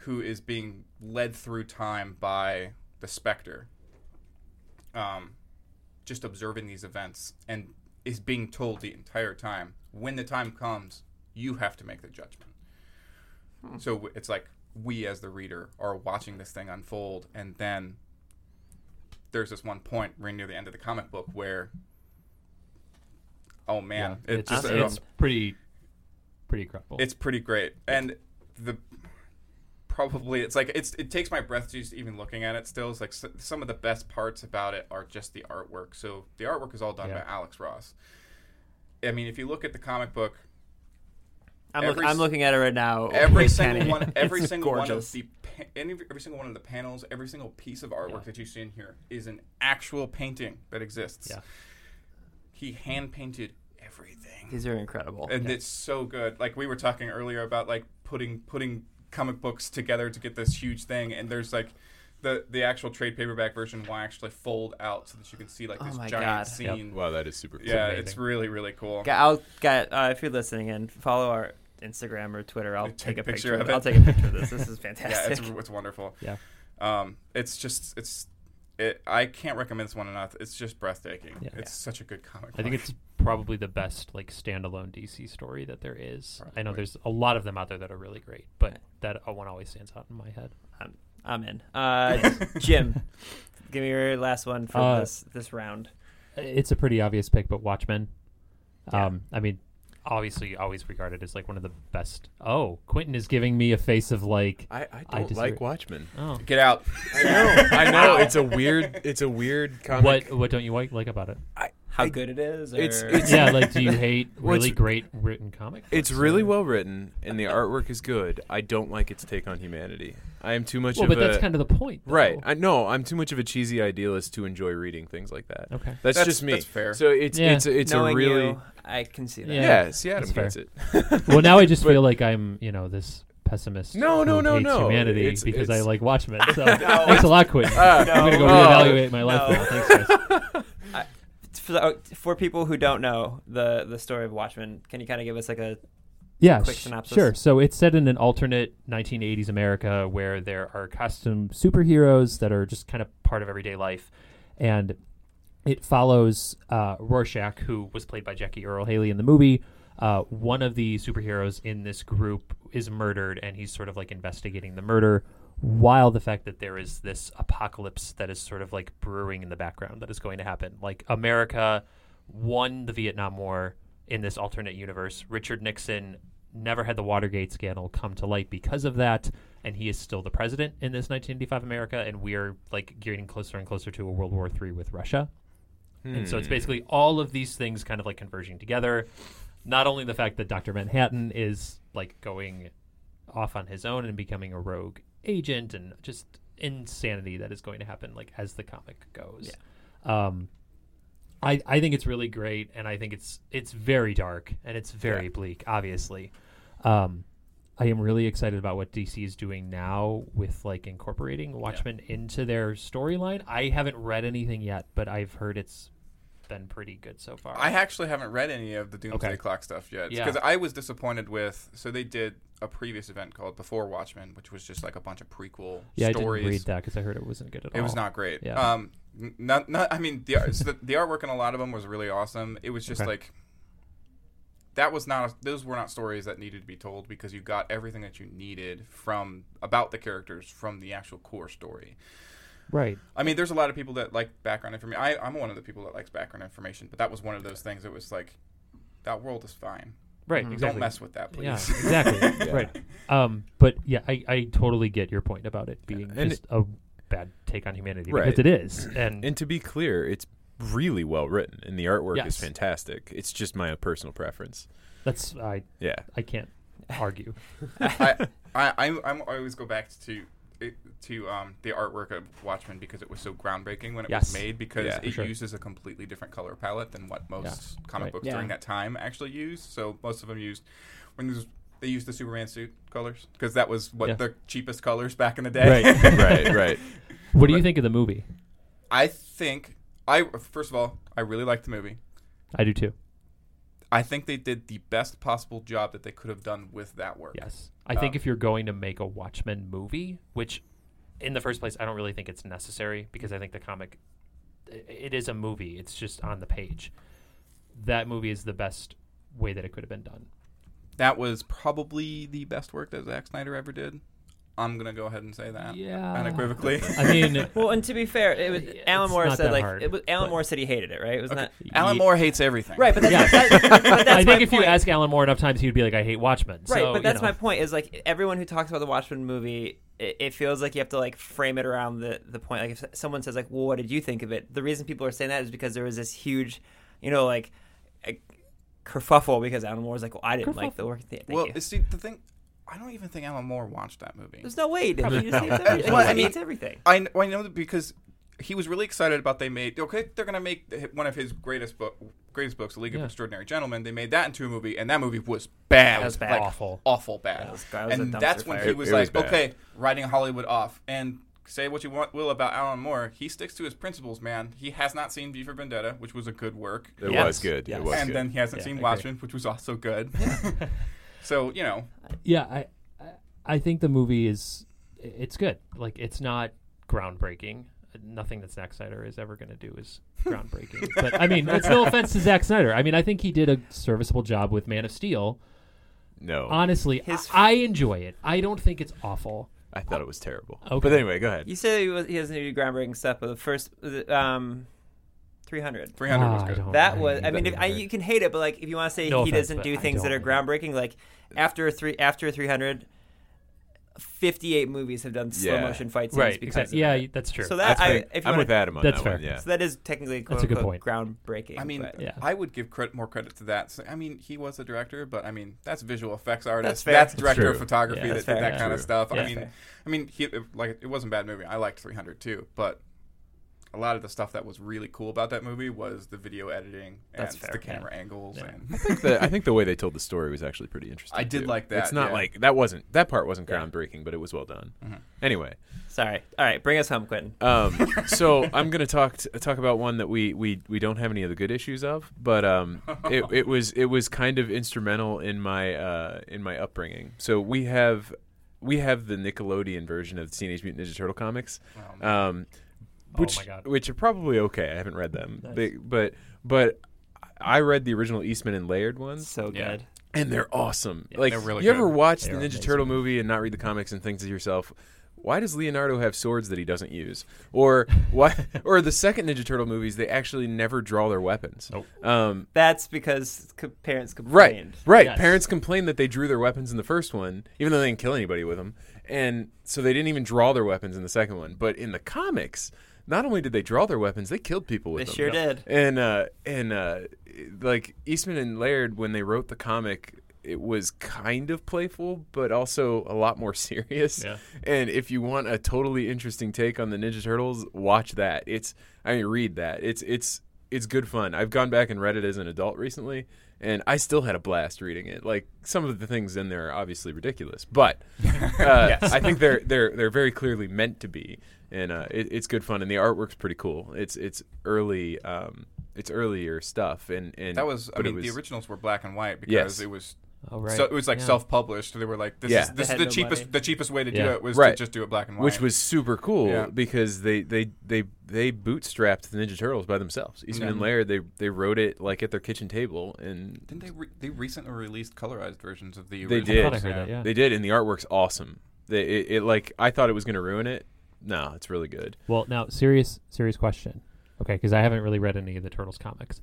who is being led through time by the Spectre um, just observing these events and is being told the entire time when the time comes you have to make the judgment. So it's like we as the reader are watching this thing unfold and then there's this one point right near the end of the comic book where oh man Yeah. it's, just it's pretty pretty incredible. it's pretty great and the probably it's like it's it takes my breath just even looking at it still it's like s- some of the best parts about it are just the artwork so the artwork is all done Yeah. by alex ross i mean if you look at the comic book I'm, look, I'm looking at it right now. every single Kenny. one every It's single one of the any, every single one of the panels every single piece of artwork Yeah. that you see in here is an actual painting that exists Yeah. he hand painted everything These are incredible. and it's so good. Like we were talking earlier about like putting putting comic books together to get this huge thing, and there's like the the actual trade paperback version will actually fold out so that you can see like Oh this my giant God. scene. Wow, that is super cool. Yeah, amazing. it's really really cool. Ga- I'll get uh, if you're listening and follow our Instagram or Twitter. I'll Take take, a a picture picture. of it. I'll take a picture of this. This is Yeah, fantastic. it's it's wonderful. Yeah. Um, it's just it's. It, I can't recommend this one enough. It's just breathtaking. Yeah. It's such a good comic. I think it's probably the best like standalone DC story that there is. I know there's a lot of them out there that are really great, but that uh, one always stands out in my head. I'm, I'm in. Uh, Jim, give me your last one for Uh, this this round. It's a pretty obvious pick, but Watchmen. Yeah. Um, I mean, obviously, always regarded as like one of the best. Oh, Quentin is giving me a face of like, I, I I don't disagree. like Watchmen. oh, Get out. I know. I know. It's a weird. It's a weird comic. what what don't you like, like about it? How I- good it is? Or... it's- it's- yeah, like do you hate really it's- great written comic? It's books, really or- well written, and the artwork is good. I don't like its take on humanity. I am too much Well, of but a that's kind of the point, though. right. I know I'm too much of a cheesy idealist to enjoy reading things like that. Okay. That's, That's- just me. that's fair. So it's Yeah. it's it's a really you, I can see that. Yeah. yeah. see, Adam that's gets it. Well, now I just But- feel like I'm, you know, this pessimist. No, no, no, no. Humanity It's- because I like Watchmen. So No. thanks a lot, Quentin. Ah, I'm gonna go reevaluate my life No. now. Thanks, guys. For, the- for people who don't know the the story of Watchmen, can you kind of give us like a Yeah, Quick synopsis. sure. So it's set in an alternate 1980s America where there are custom superheroes that are just kind of part of everyday life, and it follows uh, Rorschach, who was played by Jackie Earle Haley in the movie. Uh, one of the superheroes in this group is murdered, and he's sort of like investigating the murder. While the fact that there is this apocalypse that is sort of like brewing in the background that is going to happen, like America won the Vietnam War in this alternate universe. Richard Nixon never had the Watergate scandal come to light because of that, and he is still the president in this 1985 America, and we are like getting closer and closer to a World War III with Russia. And so it's Hmm. basically all of these things kind of like converging together. Not only the fact that Dr. Manhattan is like going off on his own and becoming a rogue agent and just insanity that is going to happen like as the comic goes. Yeah. Um I I think it's really great and I think it's it's very dark and it's very Yeah. bleak obviously. Um I am really excited about what DC is doing now with like incorporating Watchmen into their storyline. I haven't read anything yet, but I've heard it's been pretty good so far. I actually haven't read any of the Doomsday Okay. Clock stuff yet Yeah. because I was disappointed with. So they did a previous event called Before Watchmen, which was just like a bunch of prequel yeah, stories. I didn't read that because I heard it wasn't good at all. It was not great. Yeah. Um, not, not. I mean, the, so the the artwork in a lot of them was really awesome. It was just Okay. like that was not. A, those were not stories that needed to be told because you got everything that you needed from about the characters from the actual core story. Right. I mean, there's a lot of people that like background information. I, I'm one of the people that likes background information, but that was one of those things It was like, that world is fine. Right. Mhm. Exactly. Don't mess with that, please. Yeah, exactly. Right. Um, but yeah, I, I totally get your point about it being And just a bad take on humanity Right. because it is, and, And to be clear, it's really well written, and the artwork Yes. is fantastic. It's just my personal preference. that's I Yeah. I can't argue. I, I, I'm, I'm, always go back to it- to um, the artwork of Watchmen because it was so groundbreaking when it Yes. was made because Yeah, it sure. uses a completely different color palette than what most comic right. books Yeah. during that time actually used. So most of them used when there's they used the Superman suit colors because that was what Yeah. the cheapest colors back in the day. Right. right, right. What do you But- think of the movie? I think I first of all I really liked the movie. I do too. I think they did the best possible job that they could have done with that work. Yes, I think Um, if you're going to make a Watchmen movie, which in the first place I don't really think it's necessary because I think the comic it is a movie. It's just on the page. That movie is the best way that it could have been done. That was probably the best work that Zack Snyder ever did. I'm gonna go ahead and say that Yeah. unequivocally. I mean, Well, and to be fair, it was It's Alan Moore said like hard, it was, Alan Moore said he hated it, right? It was Okay. not Alan Moore hates everything. right, but that's, Yeah. that, but that's I my think if you ask Alan Moore enough times, he'd be like, "I hate Watchmen." Right, So, but that's you know. my point. Is like everyone who talks about the Watchmen movie, it, it feels like you have to like frame it around the the point. Like if someone says like, "Well, what did you think of it?" The reason people are saying that is because there was this huge, you know, like a kerfuffle because Alan Moore was like, "Well, I didn't like the work." Thank Well, you. see, the thing, I don't even think Alan Moore watched that movie. There's no way he. He just hates everything. Well, I mean- hates everything. I, kn- I know that because he was really excited about they made okay they're gonna make one of his greatest book greatest books, The League Yeah. of Extraordinary Gentlemen. They made that into a movie, and that movie was bad. That was bad. Like, Awful. awful bad. That was- that was and that's when fire. he was It- it was like, bad. okay, writing Hollywood off. And say what you want will about Alan Moore, he sticks to his principles, man. He has not seen V for Vendetta, which was a good work. It Yes. was good. Yes. It was and good. then he hasn't Yeah, seen agree. Watchmen, which was also good. so you know, Yeah, I, I- I think the movie is, it's good. Like it's not groundbreaking. Nothing that Zack Snyder is ever going to do is groundbreaking. but I mean, it's no offense to Zack Snyder. I mean, I think he did a serviceable job with Man of Steel. no, Honestly, His- I, I enjoy it. I don't think it's awful. I thought it was terrible. Okay. But anyway, go ahead. You said he, was, he doesn't do groundbreaking stuff, but the first um, 300. 300 was Ah, I good. That was. I mean, if, I, you can hate it, but like, if you want to say No he offense, doesn't but do I things that are don't. groundbreaking, like after a three after a 300, 58 movies have done slow Yeah. motion fight scenes right. because Exactly. of Yeah, it. that's true. So that That's I, fair. if you I'm wanna- with Adam on That's that one. fair. Yeah. So that is technically quote That's a good unquote point. groundbreaking. I mean, but- Yeah. I would give credit, more credit to that. So, I mean, he was a director, but I mean, that's visual effects artist. fair. That's, That's director of true. photography Yeah, that that's did fair. that Yeah. kind of True. stuff. Yeah. I mean, I mean, he it, like it wasn't a bad movie. I liked 300 too, but a lot of the stuff that was really cool about that movie was the video editing and That's fair, the camera angles Yeah. and the, I think the way they told the story was actually pretty interesting. I did too. like that, It's not yeah. like that wasn't that part wasn't Yeah. groundbreaking, but it was well done. Mhm. Anyway, Sorry. All right, bring us home, Quentin. um, so I'm gonna talk t- talk about one that we, we we don't have any of the good issues of, but um, it, it was it was kind of instrumental in my uh, in my upbringing. So we have we have the Nickelodeon version of the Teenage Mutant Ninja Turtle comics. well, um, Oh which my God. which are probably okay. I haven't read them, Nice. They- but but I read the original Eastman and Laird ones, So Yeah. good. and they're awesome. Yeah, like they're really you ever watch They the Ninja amazing. Turtle movie and not read the comics and think to yourself, why does Leonardo have swords that he doesn't use? Or why? or the second Ninja Turtle movies, they actually never draw their weapons. Nope. Um, That's because co- parents Right, complained. right. Yes. Parents complained that they drew their weapons in the first one, even though they didn't kill anybody with them, and so they didn't even draw their weapons in the second one. But in the comics, not only did they draw their weapons, they killed people with They them. sure did. And uh, and uh, like Eastman and Laird, when they wrote the comic, it was kind of playful, but also a lot more serious. Yeah. And if you want a totally interesting take on the Ninja Turtles, watch that. It's I mean, read that. It's it's it's good fun. I've gone back and read it as an adult recently, and I still had a blast reading it. Like some of the things in there are obviously ridiculous, but uh, I think they're they're they're very clearly meant to be, and uh, it, it's good fun. And the artwork's pretty cool. It's it's early. Um, it's earlier stuff, and, and that was. I but it mean, the originals were black and white because Yes. it was. Oh right. So it was like Yeah. self-published. So they were like, "This Yeah. is this is the no cheapest. money. The cheapest way to do it was Right. to just do it black and white." which was super cool Yeah. because they, they they they bootstrapped the Ninja Turtles by themselves. Eastman and Yeah. Laird they they wrote it like at their kitchen table, and Didn't they? Re- they recently released colorized versions of the. They did. I I heard that. Yeah. they did, and the artwork's awesome. They it, it like I thought it was going to ruin it. No, it's really good. Well, now serious serious question. Okay, because I haven't really read any of the Turtles comics.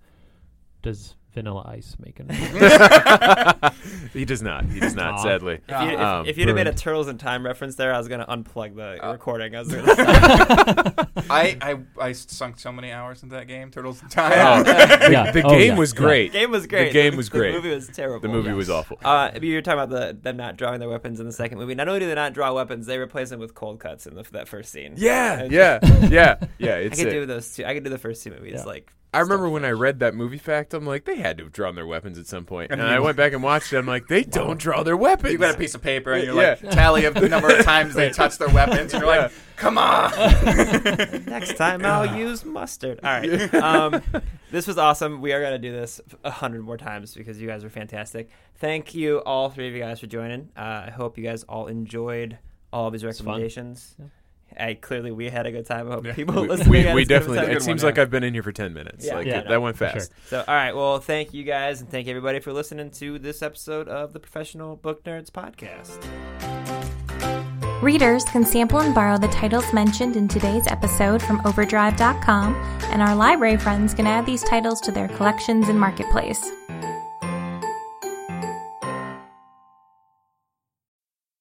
Does Vanilla Ice making. he does not. He does not. Aw. sadly. If, you, if, Um, if you'd have made a ruined. Turtles in Time reference there, I was going to unplug the Uh, recording. I was gonna. I, I I sunk so many hours into that game, Turtles in Time. Oh, Yeah. the Oh, game yeah. was Yeah. great. the game was great. game was great. The movie was terrible. The movie was awful. Uh, you were talking about the them not drawing their weapons in the second movie. Not only do they not draw weapons, they replace them with cold cuts in the, that first scene. Yeah, I- yeah, yeah, yeah. I It's could it. do those two. I could do the first two movies. Yeah. Like I remember when I read that movie fact, I'm like, they had to have drawn their weapons at some point. And I went back and watched it. I'm like, they don't draw their weapons. You got a piece of paper and you're Yeah. like tally of the number of times they touch their weapons, and you're like, "Come on!" Next time I'll use mustard. All right. Um, this was awesome. We are going to do this a hundred more times because you guys are fantastic. Thank you, all three of you guys, for joining. Uh, I hope you guys all enjoyed all of these was fun. recommendations. Yeah. I clearly we had a good time. I hope Yeah. people we, listening. we, had we as good of a definitely. It Good seems one, like yeah. I've been in here for ten minutes. Yeah. like Yeah, it- no, that went for sure. fast. So, all right. Well, thank you guys, and thank everybody for listening to this episode of the Professional Book Nerds podcast. Readers can sample and borrow the titles mentioned in today's episode from Overdrive.com, and our library friends can add these titles to their collections and marketplace.